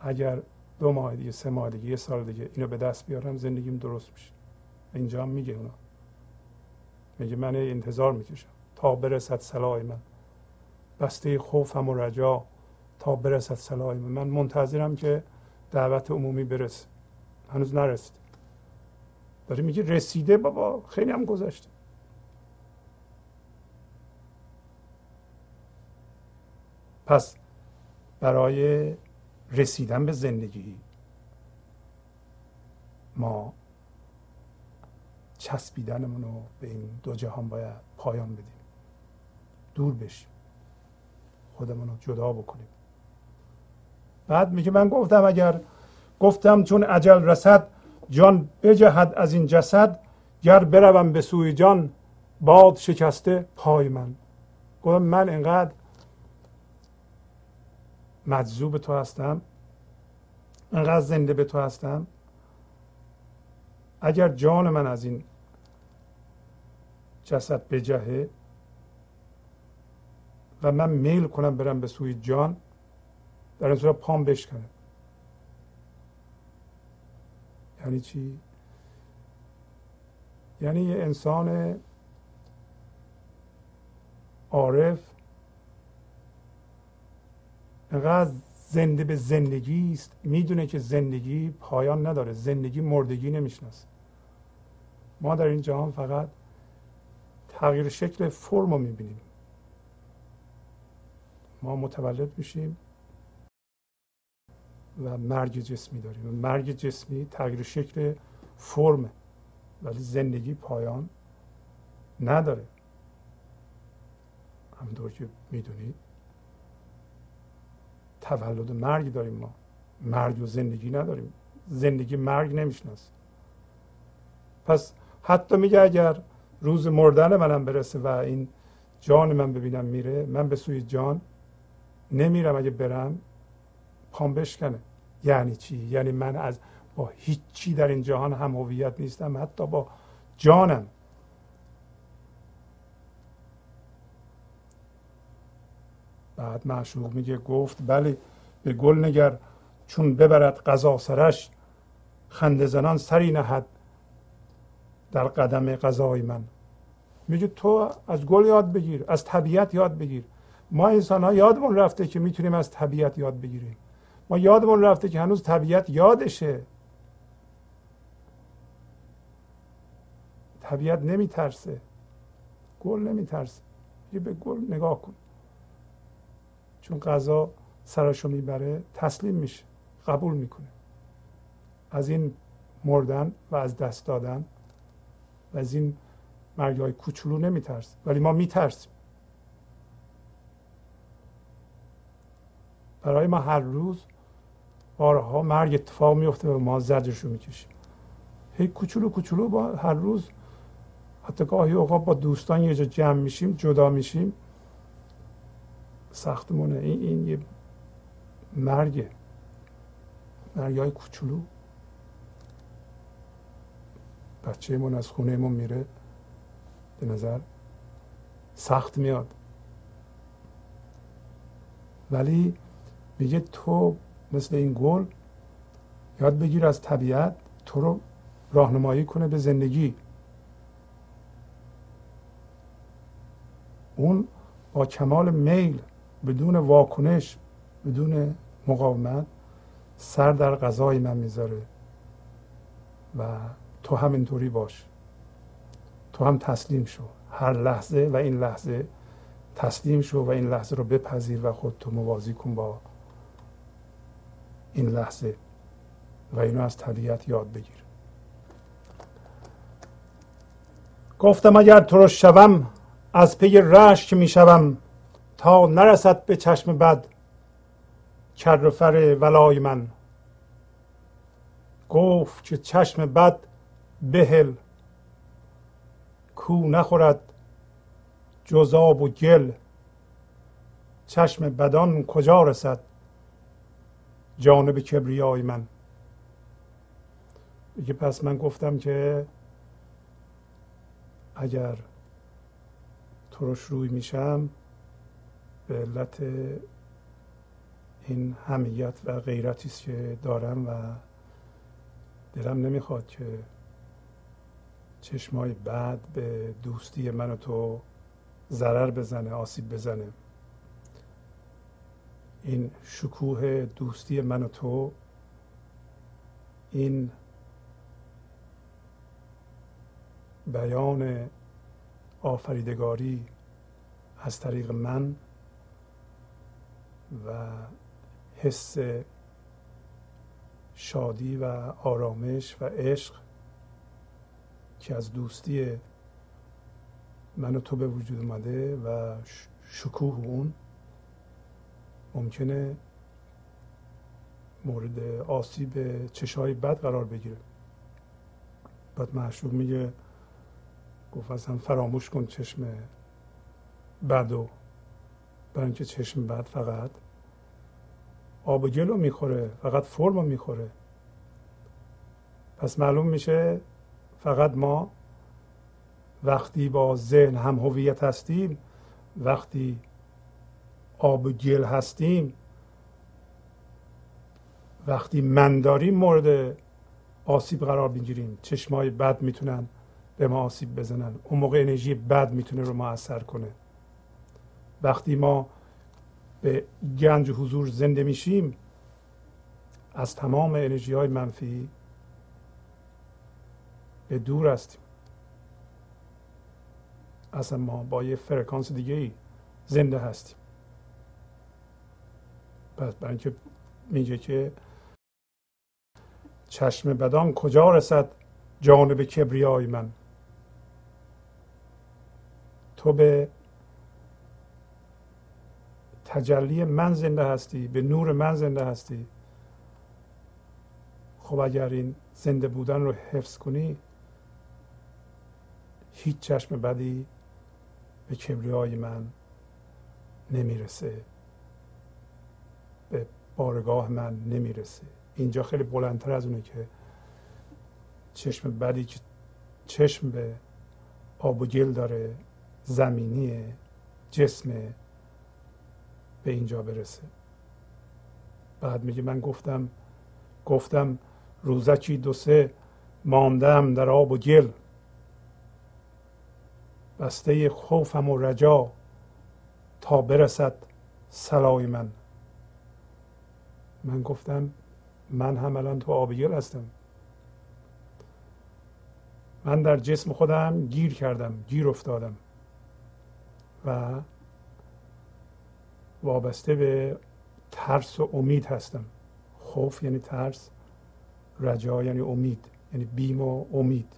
اگر دو ماه دیگه سه ماه دیگه یه سال دیگه اینو به دست بیارم زندگیم درست میشه. اینجا هم میگه اونا. میگه من انتظار می‌کشم تا برسد سلای من. بسته خوفم و رجا تا برسد سلای من. من منتظرم که دعوت عمومی برسه. هنوز نرسید داره میگه رسیده بابا خیلی هم گذشته. پس برای رسیدن به زندگی ما چسبیدنمون رو به این دو جهان باید پایان بدیم. دور بشیم. خودمون رو جدا بکنیم. بعد میگه من گفتم اگر گفتم چون عجل رسد جان بجهد از این جسد گر بروم به سوی جان باد شکسته پای من. گفتم من انقدر مجذوب تو هستم انقدر زنده به تو هستم. اگر جان من از این جسد بجهه و من میل کنم برم به سوی جان در این صورت پام بشکنه یعنی چی؟ یعنی یه انسان عارف انقدر زنده به زندگی است می‌دونه که زندگی پایان نداره زندگی مردگی نمی‌شناسه. ما در این جهان فقط تغییر شکل فرم رو می‌بینیم. ما متولد میشیم. و مرگ جسمی داریم. مرگ جسمی تغییر شکل فرمه ولی زندگی پایان نداره. همونطور که می‌دونید تولد و مرگ داریم ما. مرگ و زندگی نداریم. زندگی مرگ نمی‌شناسه پس حتی میگه اگر روز مردن منم برسه و این جان من ببینم میره من به سوی جان نمیرم. اگه برم خوام بشکنه. یعنی چی؟ یعنی من از با هیچ چی در این جهان هم هویت نیستم حتی با جانم. بعد معشوق میگه گفت بله به گل نگر چون ببرد قضا سرش خنده زنان سری نهد در قدم قضای من. میگه تو از گل یاد بگیر از طبیعت یاد بگیر. ما انسان ها یادمون رفته که می‌تونیم از طبیعت یاد بگیریم. ما یادمون رفته که هنوز طبیعت یادشه. طبیعت نمیترسه. گل نمیترسه. یه به گل نگاه کن. چون غذا سرشو می‌بره تسلیم میشه. قبول می‌کنه. از این مردن و از دست دادن و از این مرگ های کوچولو نمیترسه. ولی ما میترسیم. برای ما هر روز بارها مرگ اتفاق میفته و ما زجرش رو می‌کشیم. هی کوچولو کوچولو با هر روز حتی گاهی اوقات با دوستان یه جا جمع میشیم جدا میشیم ساختمونه این, این یه مرگه. مرگ های کوچولو. بچه من از خونه من میره. به نظر سخت میاد. ولی میگه تو مثل این گل یاد بگیر از طبیعت تو رو راهنمایی کنه به زندگی. اون با کمال میل بدون واکنش بدون مقاومت سر در غذای من می‌ذاره. و تو همینطوری باش. تو هم تسلیم شو. هر لحظه و این لحظه تسلیم شو و این لحظه رو بپذیر و خودتو موازی کن با این لحظه و اینو از طبیعت یاد بگیر. گفتم اگر تو رو شوم از پی رشک می شوم تا نرسد به چشم بد کر فر ولای من. گفت که چشم بد بهل کو نخورد جزاب و گل. چشم بدان کجا رسد؟ جانب کبریای من. میگه پس من گفتم که اگر ترش روی میشم به علت این همیت و غیرتی است که دارم و دلم نمی‌خواد که چشمای بعد به دوستی من و تو ضرر بزنه آسیب بزنه. این شکوه دوستی من و تو این بیان آفریدگاری از طریق من و حس شادی و آرامش و عشق که از دوستی من و تو به وجود اومده و شکوه اون ممکنه مورد آسیب چشای بد قرار بگیره. بعد معشوق میگه گفت اصلا فراموش کن چشم بد و برای اینکه چشم بد فقط آب و گل رو می‌خوره فقط فرم رو می‌خوره. پس معلوم میشه فقط ما وقتی با ذهن هم هویت هستیم وقتی آب و گل هستیم وقتی من داریم مورد آسیب قرار بگیریم چشمای بد می‌تونن به ما آسیب بزنن. اون موقع انرژی بد می‌تونه رو ما اثر کنه. وقتی ما به گنج حضور زنده میشیم از تمام انرژی های منفی به دور هستیم. اصلا ما با یه فرکانس دیگه ای زنده هستیم. پس برای اینکه میگه که چشم بدان کجا رسد جانب کبریای من؟ تو به تجلی من زنده هستی به نور من زنده هستی. خب اگر این زنده بودن رو حفظ کنی هیچ چشم بدی به کبریای من نمی‌رسه. به بارگاه من نمی‌رسه. اینجا خیلی بلندتر از اونه که چشم بدی که چشم به آب و گل داره زمینی جسم به اینجا برسه. بعد میگه من گفتم گفتم روزکی دو سه ماندم در آب و گل. بسته خوفم و رجا تا برسد سلای من. من گفتم من هم الان تو آب گل هستم. من در جسم خودم گیر کردم گیر افتادم. و وابسته به ترس و امید هستم. خوف یعنی ترس رجا یعنی امید یعنی بیم و امید.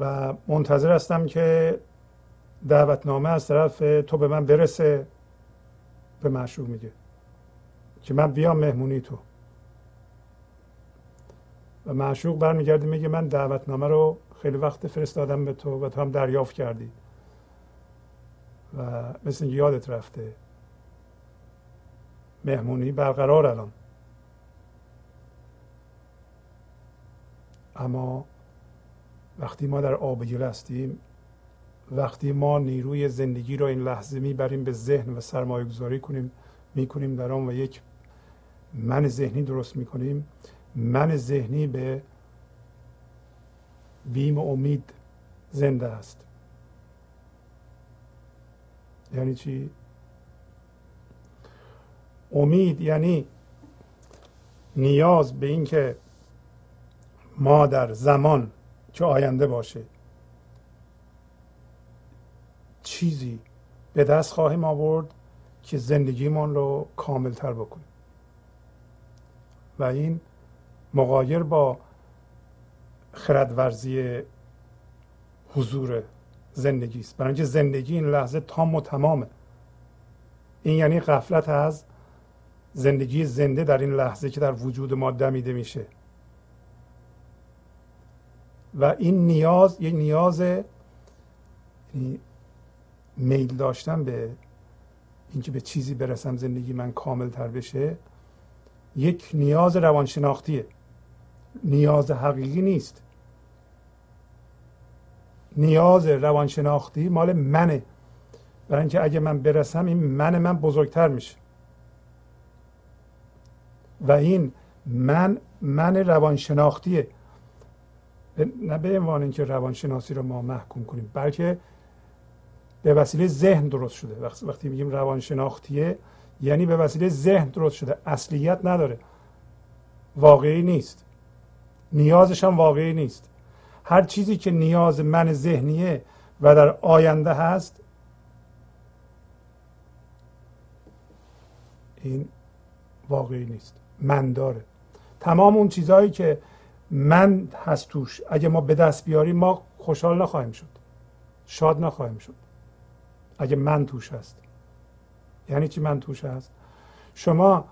و منتظر هستم که دعوتنامه از طرف تو به من برسه به معشوق میگه که من بیام مهمونی تو. و معشوق برمیگرده میگه من دعوتنامه رو خیلی وقت فرستادم به تو و تو هم دریافت کردی. و مثل یادت رفته مهمونی برقرار الان. اما وقتی ما در آبگیر هستیم وقتی ما نیروی زندگی را این لحظه می‌بریم به ذهن و سرمایه گذاری کنیم می‌کنیم در آن و یک من ذهنی درست می‌کنیم. من ذهنی به بیم و امید زنده است. یعنی چی؟ امید یعنی نیاز به اینکه ما در زمان که آینده باشه. چیزی به دست خواهیم آورد که زندگیمان رو کامل تر بکنیم. و این مقایر با خردورزی حضور زندگی است. برای زندگی این لحظه تام و تمامه. این یعنی غفلت از زندگی زنده در این لحظه که در وجود ما دمیده میشه. و این نیاز یک نیاز یعنی میل داشتن به اینکه به چیزی برسم زندگی من کامل تر بشه یک نیاز روانشناختیه. نیاز حقیقی نیست. نیاز روانشناختی مال منه. برای اینکه اگه من برسم این من من بزرگتر میشه. و این من من روانشناختیه. نه به عنوان اینکه روانشناسی رو ما محکوم کنیم بلکه به وسیله ذهن درست شده. وقتی میگیم روانشناختیه یعنی به وسیله ذهن درست شده. اصلیت نداره. واقعی نیست. نیازش هم واقعی نیست. هر چیزی که نیاز من ذهنیه و در آینده هست این واقعی نیست. من داره. تمام اون چیزهایی که من هست توش اگه ما به دست بیاریم ما خوشحال نخواهیم شد. شاد نخواهیم شد. اگه من توش هست. یعنی چی من توش هست؟ شما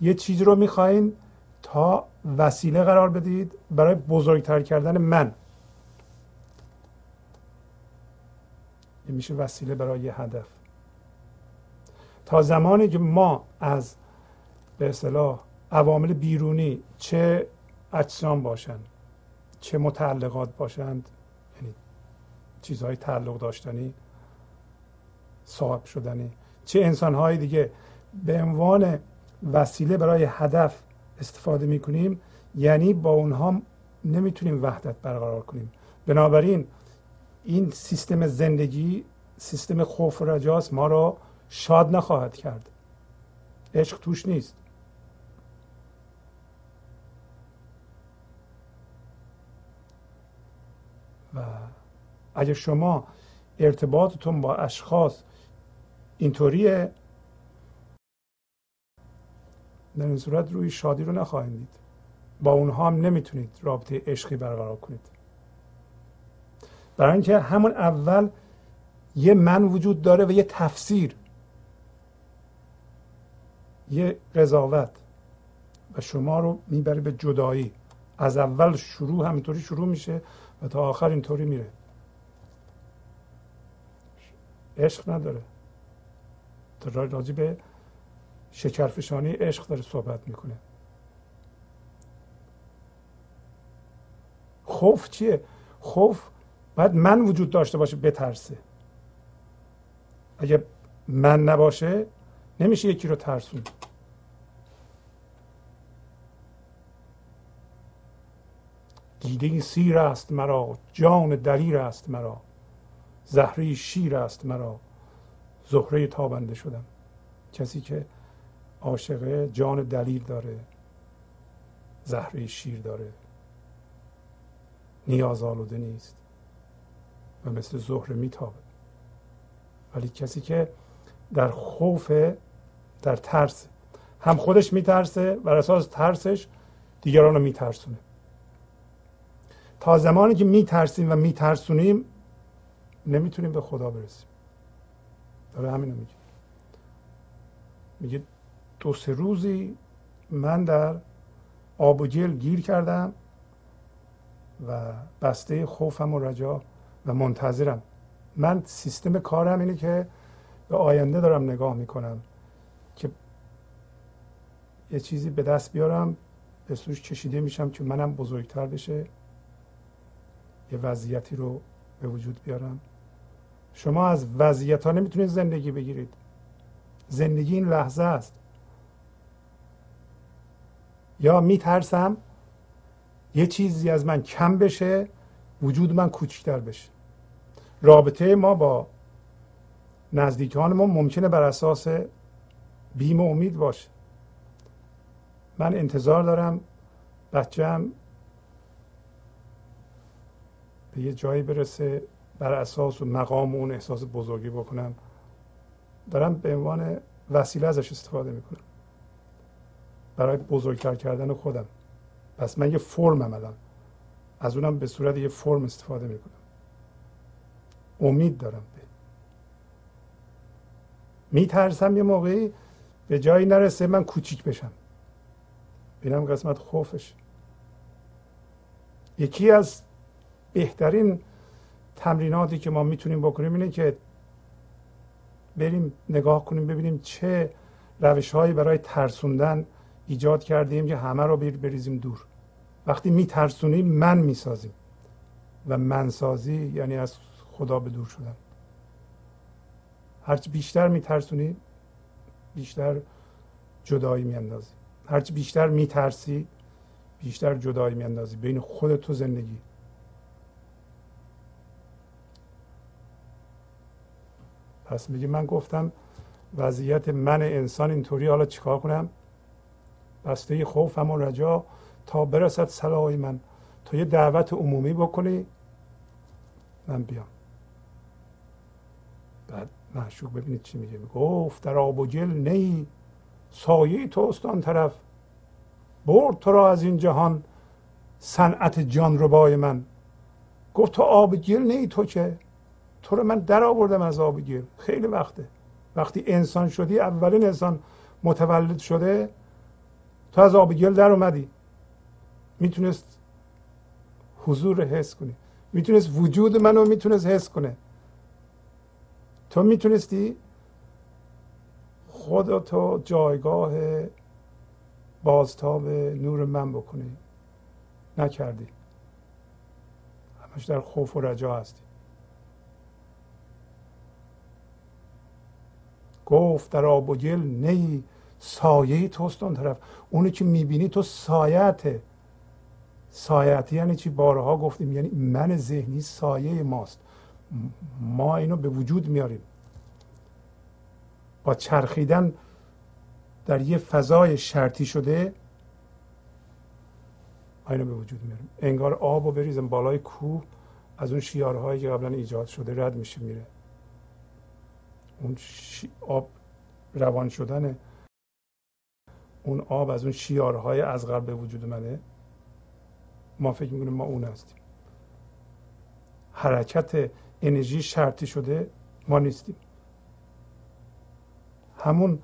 یه چیز رو می‌خواین تا وسیله قرار بدید برای بزرگتر کردن من. این میشه وسیله برای یه هدف. تا زمانی که ما از به اصطلاح عوامل بیرونی چه اجسام باشند چه متعلقات باشند یعنی چیزهای تعلق داشتنی صاحب شدنی. چه انسانهای دیگه به عنوان وسیله برای هدف استفاده می‌کنیم یعنی با اونها نمی‌تونیم وحدت برقرار کنیم. بنابراین این سیستم زندگی سیستم خوف و رجاست ما را شاد نخواهد کرد. عشق توش نیست. و اگر شما ارتباطتون با اشخاص اینطوریه. در این صورت روی شادی رو نخواهید دید. با اونها هم نمی‌تونید رابطه عشقی برقرار کنید. برای اینکه همون اول یه من وجود داره و یه تفسیر. یه قضاوت. و شما رو می‌بره به جدایی. از اول شروع همینطوری شروع میشه و تا آخر اینطوری میره. عشق نداره. راجع به شکرفشانی عشق داره صحبت می‌کنه. خوف چیه؟ خوف باید من وجود داشته باشه بترسه. اگه من نباشه نمیشه یکی رو ترسون دیده سیر است مرا جان دلیر است مرا. زهره شیر است مرا. زهره تابنده شدم. کسی که عاشقه جان دلیر داره زهره شیر داره. نیاز آلوده نیست و مثل زهره میتابه ولی کسی که در خوف در ترس هم خودش میترسه بر اساس ترسش دیگران رو میترسونه. تا زمانی که میترسیم و میترسونیم نمی‌تونیم به خدا برسیم. داره همینو میگه. میگه دو سه روزی من در آب و گل گیر کردم و بسته خوفم و رجا و منتظرم. من سیستم کارم اینه که به آینده دارم نگاه می‌کنم که یه چیزی به دست بیارم به سوش کشیده میشم که منم بزرگتر بشه یه وضعیتی رو به وجود بیارم. شما از وضعیت ها نمی‌تونید زندگی بگیرید. زندگی این لحظه است. یا میترسم یه چیزی از من کم بشه وجود من کوچکتر بشه. رابطه ما با نزدیکان ما ممکنه بر اساس بیم و امید باشه. من انتظار دارم بچم به یه جایی برسه. بر اساس و مقام اون احساس بزرگی بکنم دارم به عنوان وسیله ازش استفاده می‌کنم. برای بزرگتر کردن خودم. پس من یه فرمم الان از اونم به صورت یه فرم استفاده می‌کنم. امید دارم به. میترسم یه موقعی به جایی نرسه من کوچیک بشم. اینم قسمت خوفش. یکی از بهترین تمریناتی که ما می‌تونیم بکنیم اینه که بریم نگاه کنیم ببینیم چه روش هایی برای ترسوندن ایجاد کردیم که همه رو بریزیم دور. وقتی میترسونیم من می‌سازیم. و منسازی یعنی از خدا به دور شدن. هرچی بیشتر میترسونی بیشتر جدایی میاندازی. هرچی بیشتر میترسی بیشتر جدایی میاندازی. بین خود تو زندگی. پس میگه من گفتم وضعیت من انسان اینطوری حالا چیکار کنم؟ بسته خوفم و رجا تا برسد صلاح من. تا یه دعوت عمومی بکنی من بیام. بعد معشوق ببینید چی میگه. گفت در آب و گل نی. سایه توست آن طرف. برد تو را از این جهان صنعت جان ربای من. گفت تو آب گل نی تو چه؟ تو رو من در آوردم از آب گل خیلی وقته. وقتی انسان شدی اولین انسان متولد شده تو از آب گل در اومدی. می‌تونست حضور حس کنی. می‌تونست وجود منو می‌تونست حس کنه. تو می‌تونستی خودتو جایگاه بازتاب نور من بکنی. نکردی. همش در خوف و رجا هستی. گفت در آب و گل نی سایه توست اون طرف اونی که می‌بینی تو سایته سایت یعنی چی؟ بارها گفتیم یعنی من ذهنی سایه ماست. ما اینو به وجود میاریم. با چرخیدن در یه فضای شرطی شده اینو به وجود میاریم. انگار آب رو بریزم بالای کوه از اون شیارهایی که قبلا ایجاد شده رد میشه میره. اون آب روان شدن اون آب از اون شیارهای از قبل به وجود منه ما فکر می‌کنیم ما اون هستیم. حرکت انرژی شرطی شده ما نیستیم. همون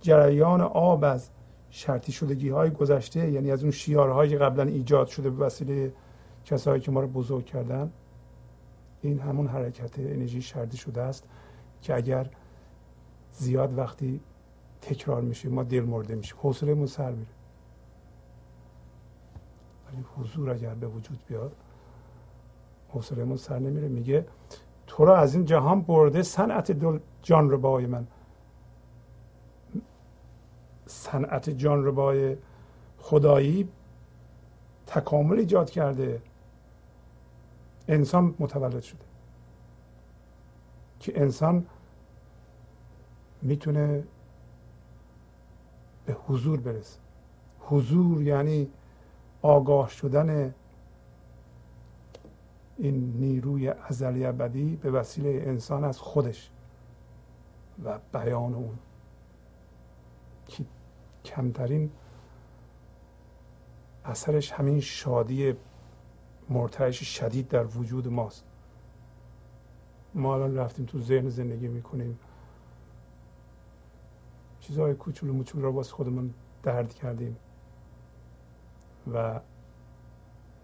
جریان آب از شرطی شدگی های گذشته یعنی از اون شیارهایی که قبلا ایجاد شده به وسیله کسایی که ما رو بزرگ کردن این همون حرکت انرژی شرطی شده است. که اگر زیاد وقتی تکرار میشه ما دل مرده میشیم. حوصله سر میره. ولی حضور اگر به وجود بیاد حوصلهمون سر نمیره. میگه تو را از این جهان برده صنعت جان ربای من. صنعت جان ربای خدایی تکامل ایجاد کرده. انسان متولد شده. که انسان می‌تونه به حضور برسه. حضور یعنی آگاه شدن این نیروی ازلی ابدی به وسیله انسان از خودش و بیان اون. که کمترین اثرش همین شادی مرتعش شدید در وجود ماست. ما الان رفتیم تو ذهن زندگی می‌کنیم. چیزهای کوچولو موچولو رو واسه خودمون درد کردیم و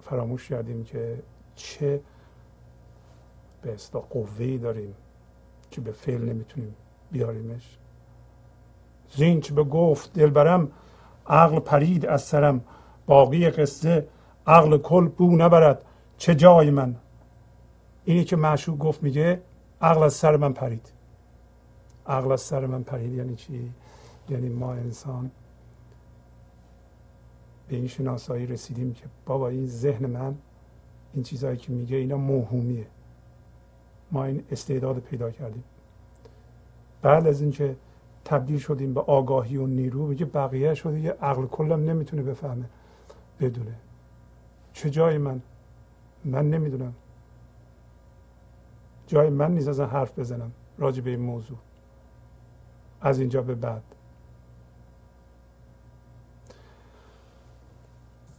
فراموش کردیم که چه به اصطلاح قوه داریم که به فعل نمی‌تونیم بیاریمش. زینچ به گفت دلبرم عقل پرید از سرم. باقی قصه عقل کل بو نبرد. چه جای من؟ اینی که معشوق گفت میگه عقل از سر من پرید. عقل از سر من پرید. یعنی چی؟ یعنی ما انسان به این شناسایی رسیدیم که بابا این ذهن من این چیزهایی که میگه اینا موهومیه. ما این استعداد پیدا کردیم. بعد از اینکه تبدیل شدیم به آگاهی و نیرو میگه بقیه شده یه عقل کلم نمی‌تونه بفهمه بدونه. چه جای من؟ من نمی‌دونم. جای من نیست از حرف بزنم راجع به این موضوع. از اینجا به بعد.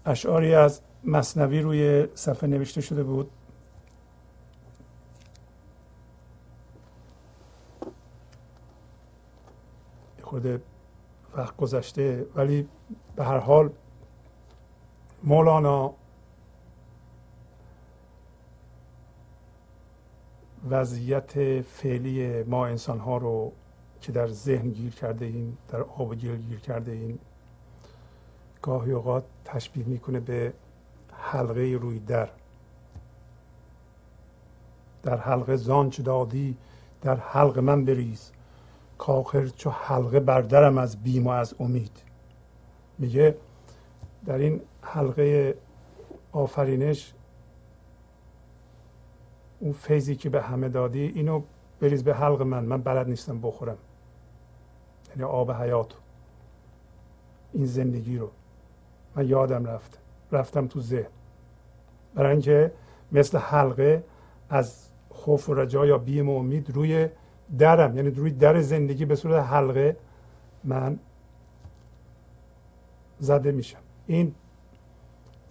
اشعاری از مصنوی روی صفحه نوشته شده بود. خود وقت گذشته ولی به هر حال مولانا وضعیت فعلی ما انسان ها رو که در ذهن گیر کرده ایم در آب گیر گیر کرده ایم گاهی اوقات تشبیه می‌کنه به حلقه روی در. در حلقه زانچ دادی در حلقه من بریز. کاخر چو حلقه بردرم از بیم و از امید. میگه در این حلقه آفرینش اون فیضی که به همه دادی اینو بریز به حلق من من بلد نیستم بخورم. یعنی آب حیات. این زندگی رو. من یادم رفت. رفتم تو ذهن. برای اینکه مثل حلقه از خوف و رجا یا بیم و امید روی درم یعنی روی در زندگی به صورت حلقه من زده میشم. این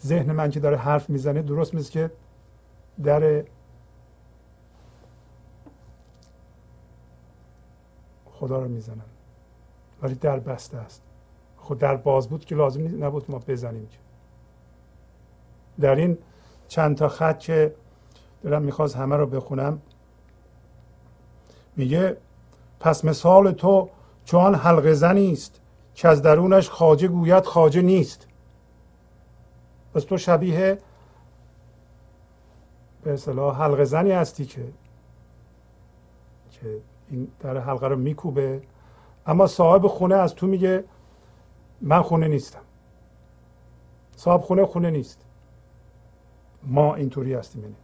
ذهن من که داره حرف می‌زنه درست مثل که در خدا رو می‌زنن ولی در بسته است. خود در باز بود که لازم نبود ما بزنیم در این چند تا خط که دارم می‌خواست همه رو بخونم میگه پس مثال تو چون حلقه زنی است که از درونش خاجه گوید خاجه نیست. پس تو شبیه به اصطلاح حلقه زنی هستی که که این در حلقه رو میکوبه. اما صاحب خونه از تو میگه من خونه نیستم. صاحب خونه خونه نیست. ما اینطوری هستیم یعنی.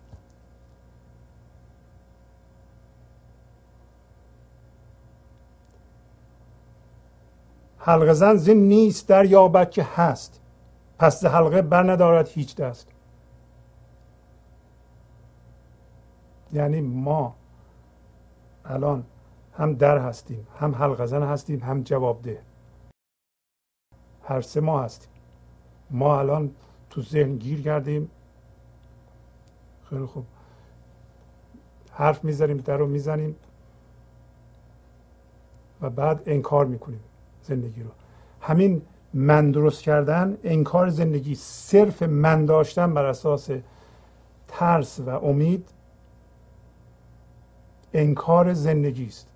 حلقه زن زین نیست در یابد که هست. پس حلقه بر ندارد هیچ دست. یعنی ما الان هم در هستیم هم حلقه زن هستیم هم جوابده. هر سه ما هستیم. ما الان تو ذهن گیر کردیم. خیلی خوب. حرف می‌زنیم در رو می‌زنیم و بعد انکار می‌کنیم زندگی رو. همین من درست کردن انکار زندگی صرف من داشتن بر اساس ترس و امید انکار زندگی است.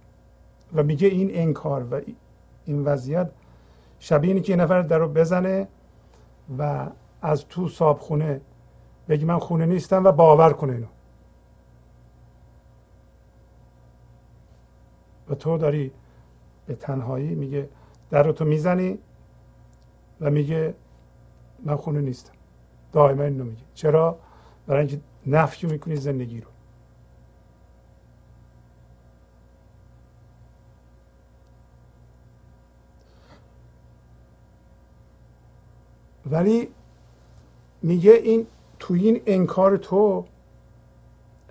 و میگه این انکار و این وضعیت شبیه اینه که یه نفر در رو بزنه و از تو صابخونه بگی من خونه نیستم و باور کنه اینو. و تو داری به تنهایی میگه در رو تو می‌زنی و میگه من خونه نیستم. دائما اینو میگه. چرا؟ برای اینکه نفی می‌کنی زندگی رو. ولی میگه این تو این انکار تو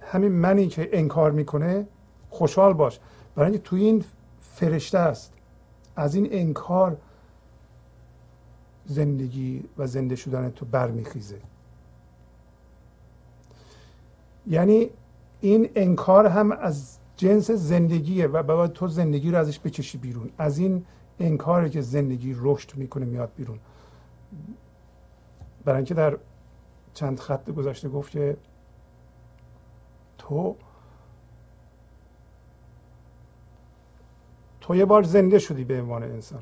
همین منی که انکار می‌کنه خوشحال باش. برای اینکه تو این فرشته است. از این انکار زندگی و زنده شدن تو برمیخیزه. یعنی این انکار هم از جنس زندگیه و باید تو زندگی رو ازش بکشی بیرون. از این انکاری که زندگی رشد می‌کنه میاد بیرون. برای اینکه در چند خط گذشته گفت که تو تو یه بار زنده شدی به عنوان انسان.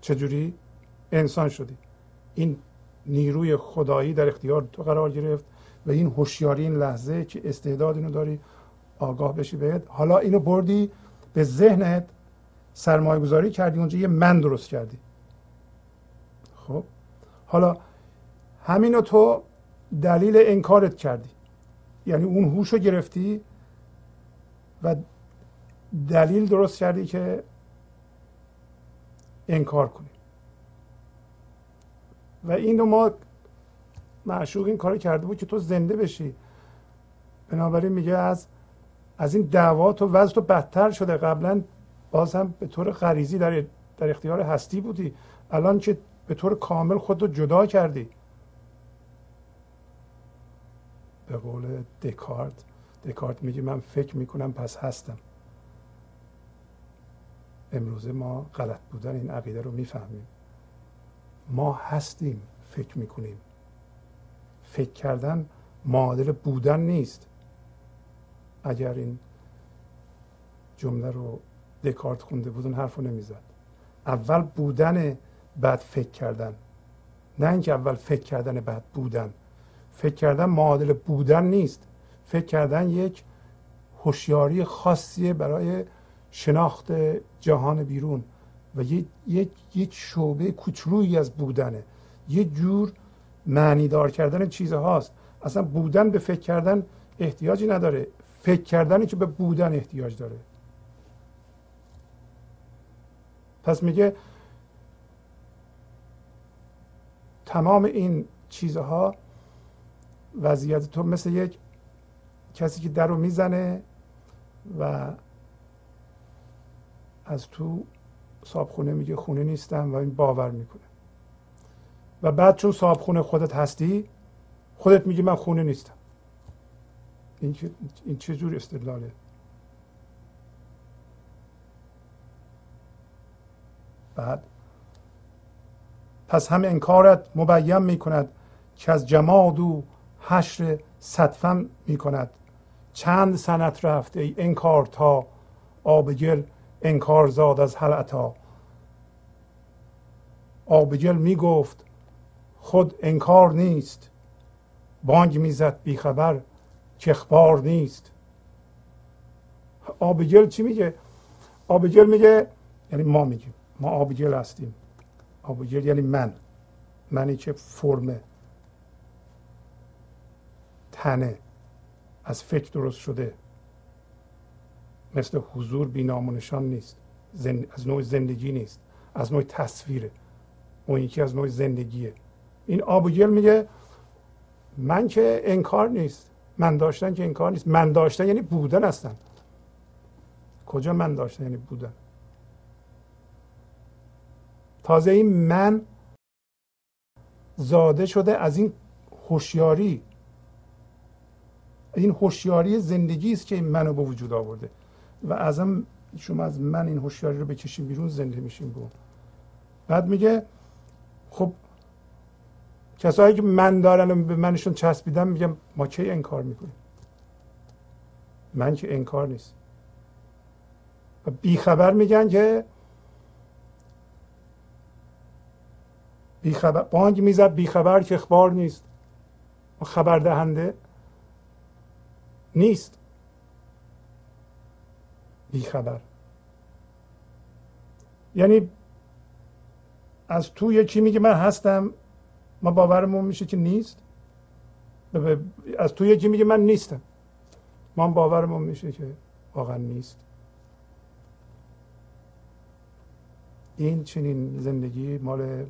چجوری؟ انسان شدی. این نیروی خدایی در اختیار تو قرار گرفت و این هوشیاری این لحظه که استعداد اینو داری آگاه بشی بهت. حالا اینو بردی به ذهنت سرمایه گذاری کردی اونجا یه من درست کردی. خب؟ حالا همینو تو دلیل انکارت کردی. یعنی اون هوش رو گرفتی و دلیل درست کردی که انکار کنی. و اینو ما معشوق این کار کرده بود که تو زنده بشی. بنابراین میگه از از این دعوا تو وضع تو بدتر شده. قبلا باز هم به طور غریزی در, در اختیار هستی بودی. الان که به طور کامل خود رو جدا کردی. به قول دکارت. دکارت میگه من فکر می‌کنم پس هستم. امروزه ما غلط بودن این عقیده رو می‌فهمیم. ما هستیم فکر می‌کنیم. فکر کردن معادل بودن نیست. اگر این جمله رو دکارت خونده بود اون حرف رو نمی‌زد. اول بودن بعد فکر کردن. نه اینکه اول فکر کردن بعد بودن. فکر کردن معادل بودن نیست. فکر کردن یک هوشیاری خاصیه برای شناخت جهان بیرون و یک یک شعبه کوچلویی از بودنه. یه جور معنی دار کردن چیزهاست. اصلا بودن به فکر کردن احتیاجی نداره. فکر کردنی که به بودن احتیاج داره. پس میگه تمام این چیزها وضعیت تو مثل یک کسی که در رو می‌زنه و از تو صابخونه میگه خونه نیستم و این باور می‌کنه. و بعد چون صابخونه خودت هستی خودت میگی من خونه نیستم. این چه, این چه جور استدلاله؟ بعد پس هم انکارت مبین می‌کند که از جماد و حشر صدفم می‌کند. چند سنت رفت ای انکار تا آب گل انکار زاد از حلعتا آب گل می‌گفت خود انکار نیست. بانگ می‌زد بیخبر که اخبار نیست. آبگل چی میگه؟ آبگل میگه یعنی ما میگیم. ما آبگل هستیم. آبگل یعنی من. منی که فرمه. تنه از فکر درست شده. مثل حضور بینام نشان نیست. از نوع زندگی نیست. از نوع تصویره اون یکی از نوع زندگیه. این آب میگه من که انکار نیست. من داشتن که انکار نیست. من داشتن یعنی بودن هستن. کجا من داشتن یعنی بودن؟ تازه این من زاده شده از این هوشیاری این هوشیاری زندگی است که این منو به وجود آورده. و ازم شما از من این هوشیاری رو بکشیم بیرون زنده میشیم بود بعد میگه خب کسایی که من دارن و به منشون چسبیدن میگم ما کی انکار می‌کنیم؟ من که انکار نیست. و بیخبر میگن که بیخبر بانگ می‌زد بیخبر که اخبار نیست. خبر دهنده نیست. بیخبر یعنی از تو یکی میگه من هستم ما باورمون میشه که نیست؟ از تو یکی میگه من نیستم؟ ما باورمون میشه که واقعا نیست. این چنین زندگی مال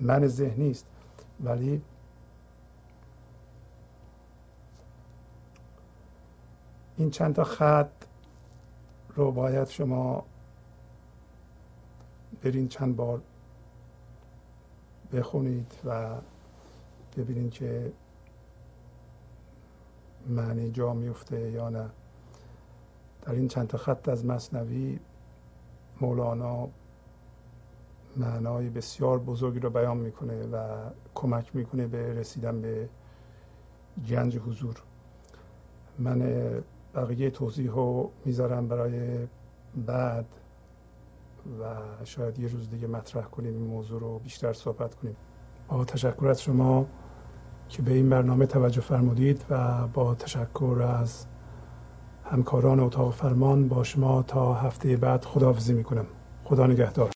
من ذهنی است. ولی این چند تا خط رو باید شما برین چند بار بخونید و ببینید که معنی جا میفته یا نه. در این چند تا خط از مصنوی مولانا معنای بسیار بزرگی رو بیان می‌کنه و کمک می‌کنه به رسیدن به گنج حضور. من بقیه توضیح رو می‌ذارم برای بعد و شاید یه روز دیگه مطرح کنیم این موضوع رو بیشتر صحبت کنیم. با تشکر از شما که به این برنامه توجه فرمودید و با تشکر از همکاران اتاق فرمان با شما تا هفته بعد خداحافظی می‌کنم. خدا نگهدار.